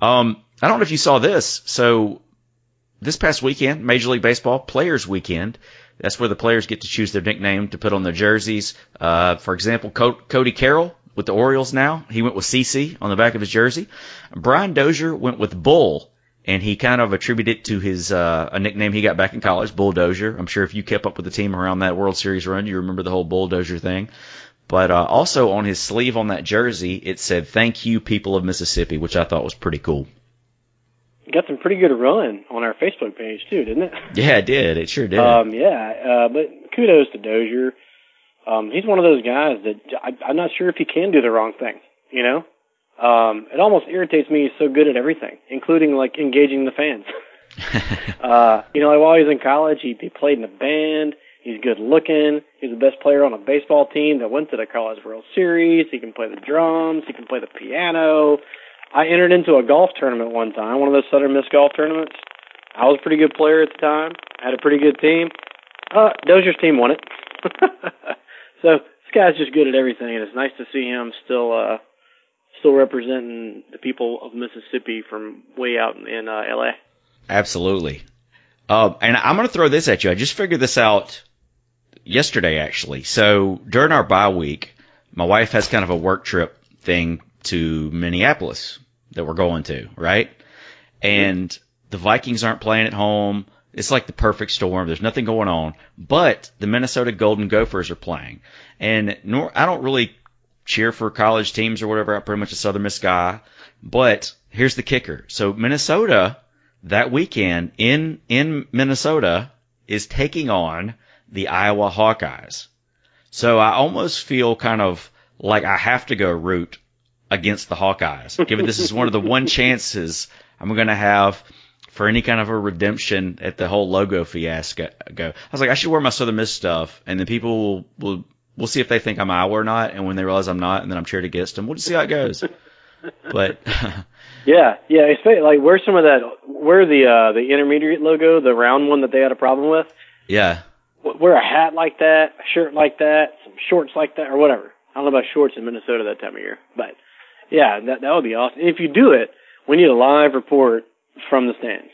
Um, I don't know if you saw this. So this past weekend, Major League Baseball Players Weekend. That's where the players get to choose their nickname to put on their jerseys. Uh, for example, Co- Cody Carroll with the Orioles now. He went with CC on the back of his jersey. Brian Dozier went with Bull, and he kind of attributed to his uh, a nickname he got back in college, Bulldozer. I'm sure if you kept up with the team around that World Series run, you remember the whole Bulldozer thing. But uh, also on his sleeve on that jersey, it said "Thank you, people of Mississippi," which I thought was pretty cool. Got some pretty good run on our Facebook page too, didn't it? Yeah, it did. It sure did. Um, yeah, uh, but kudos to Dozier. Um, he's one of those guys that I, I'm not sure if he can do the wrong thing. You know, um, it almost irritates me. He's so good at everything, including like engaging the fans. uh, you know, like while he was in college, he, he played in a band. He's good looking. He's the best player on a baseball team that went to the College World Series. He can play the drums. He can play the piano. I entered into a golf tournament one time, one of those Southern Miss golf tournaments. I was a pretty good player at the time. Had a pretty good team. Uh, Dozier's team won it. so this guy's just good at everything, and it's nice to see him still, uh, still representing the people of Mississippi from way out in uh, L.A. Absolutely. Uh, and I'm going to throw this at you. I just figured this out yesterday, actually. So during our bye week, my wife has kind of a work trip thing to Minneapolis that we're going to, right? And the Vikings aren't playing at home. It's like the perfect storm. There's nothing going on, but the Minnesota Golden Gophers are playing. And nor, I don't really cheer for college teams or whatever. I'm pretty much a Southern Miss guy. But here's the kicker. So Minnesota that weekend in, in Minnesota is taking on the Iowa Hawkeyes. So I almost feel kind of like I have to go root against the Hawkeyes. Given this is one of the one chances I'm going to have for any kind of a redemption at the whole logo fiasco. I was like, I should wear my Southern Miss stuff, and then people will, will we'll see if they think I'm Iowa or not, and when they realize I'm not, and then I'm cheered against them, we'll just see how it goes. but yeah, yeah, it's like where's some of that? Where the uh, the intermediate logo, the round one that they had a problem with? Yeah, wear a hat like that, a shirt like that, some shorts like that, or whatever. I don't know about shorts in Minnesota that time of year, but yeah, that that would be awesome. If you do it, we need a live report from the stands.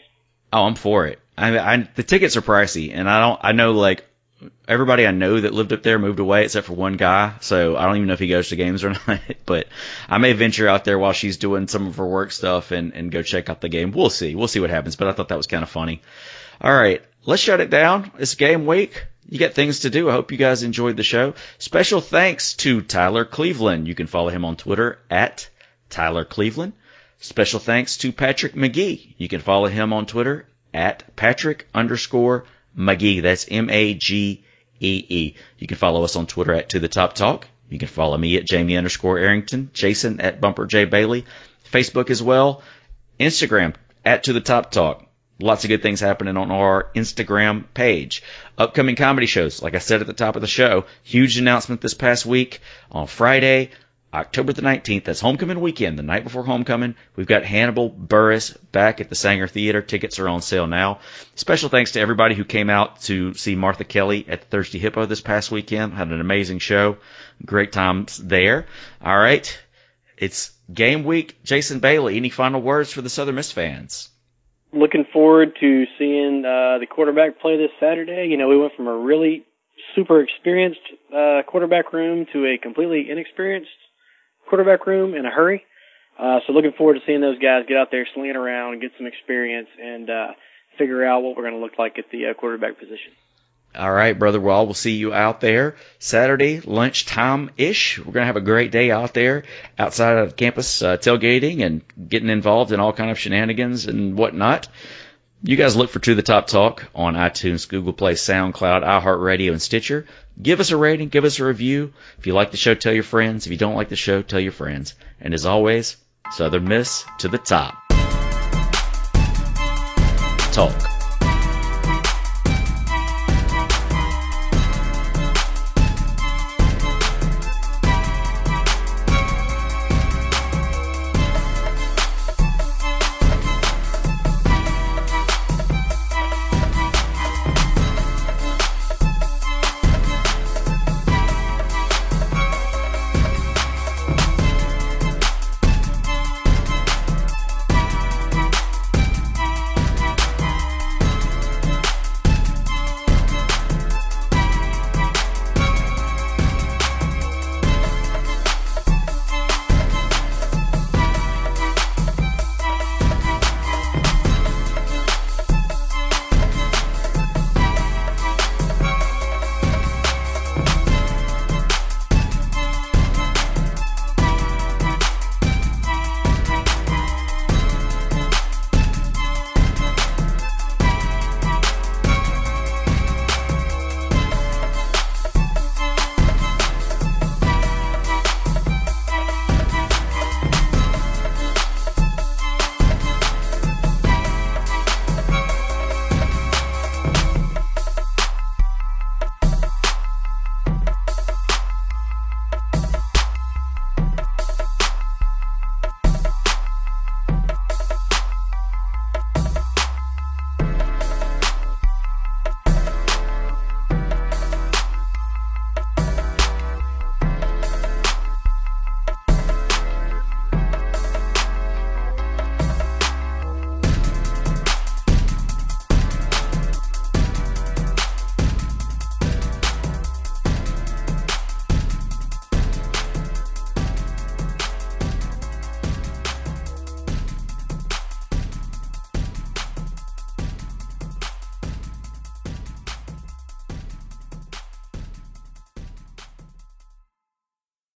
Oh, I'm for it. I, I the tickets are pricey, and I don't. I know like everybody I know that lived up there moved away except for one guy. So I don't even know if he goes to games or not. But I may venture out there while she's doing some of her work stuff and, and go check out the game. We'll see. We'll see what happens. But I thought that was kind of funny. All right. Let's shut it down. It's game week. You got things to do. I hope you guys enjoyed the show. Special thanks to Tyler Cleveland. You can follow him on Twitter at Tyler Cleveland. Special thanks to Patrick Magee. You can follow him on Twitter at Patrick underscore Magee. That's M-A-G-E-E. You can follow us on Twitter at To The Top Talk. You can follow me at Jamie underscore Arrington, Jason at Bumper J Bailey, Facebook as well, Instagram at To The Top Talk. Lots of good things happening on our Instagram page. Upcoming comedy shows, like I said at the top of the show, huge announcement this past week on Friday. October the 19th, that's homecoming weekend, the night before homecoming. We've got Hannibal Buress back at the Saenger Theater. Tickets are on sale now. Special thanks to everybody who came out to see Martha Kelly at the Thirsty Hippo this past weekend. Had an amazing show. Great times there. All right. It's game week. Jason Bailey, any final words for the Southern Miss fans? Looking forward to seeing uh, the quarterback play this Saturday. You know, we went from a really super experienced uh, quarterback room to a completely inexperienced quarterback room in a hurry. Uh, so looking forward to seeing those guys get out there slinging around, get some experience, and uh, figure out what we're going to look like at the uh, quarterback position. All right, brother. Well, we'll see you out there Saturday lunchtime ish. We're gonna have a great day out there outside of campus uh, tailgating and getting involved in all kind of shenanigans and whatnot. You guys look for To the Top Talk on iTunes, Google Play, SoundCloud, iHeartRadio, and Stitcher. Give us a rating, give us a review. If you like the show, tell your friends. If you don't like the show, tell your friends. And as always, Southern Miss to the top. Talk.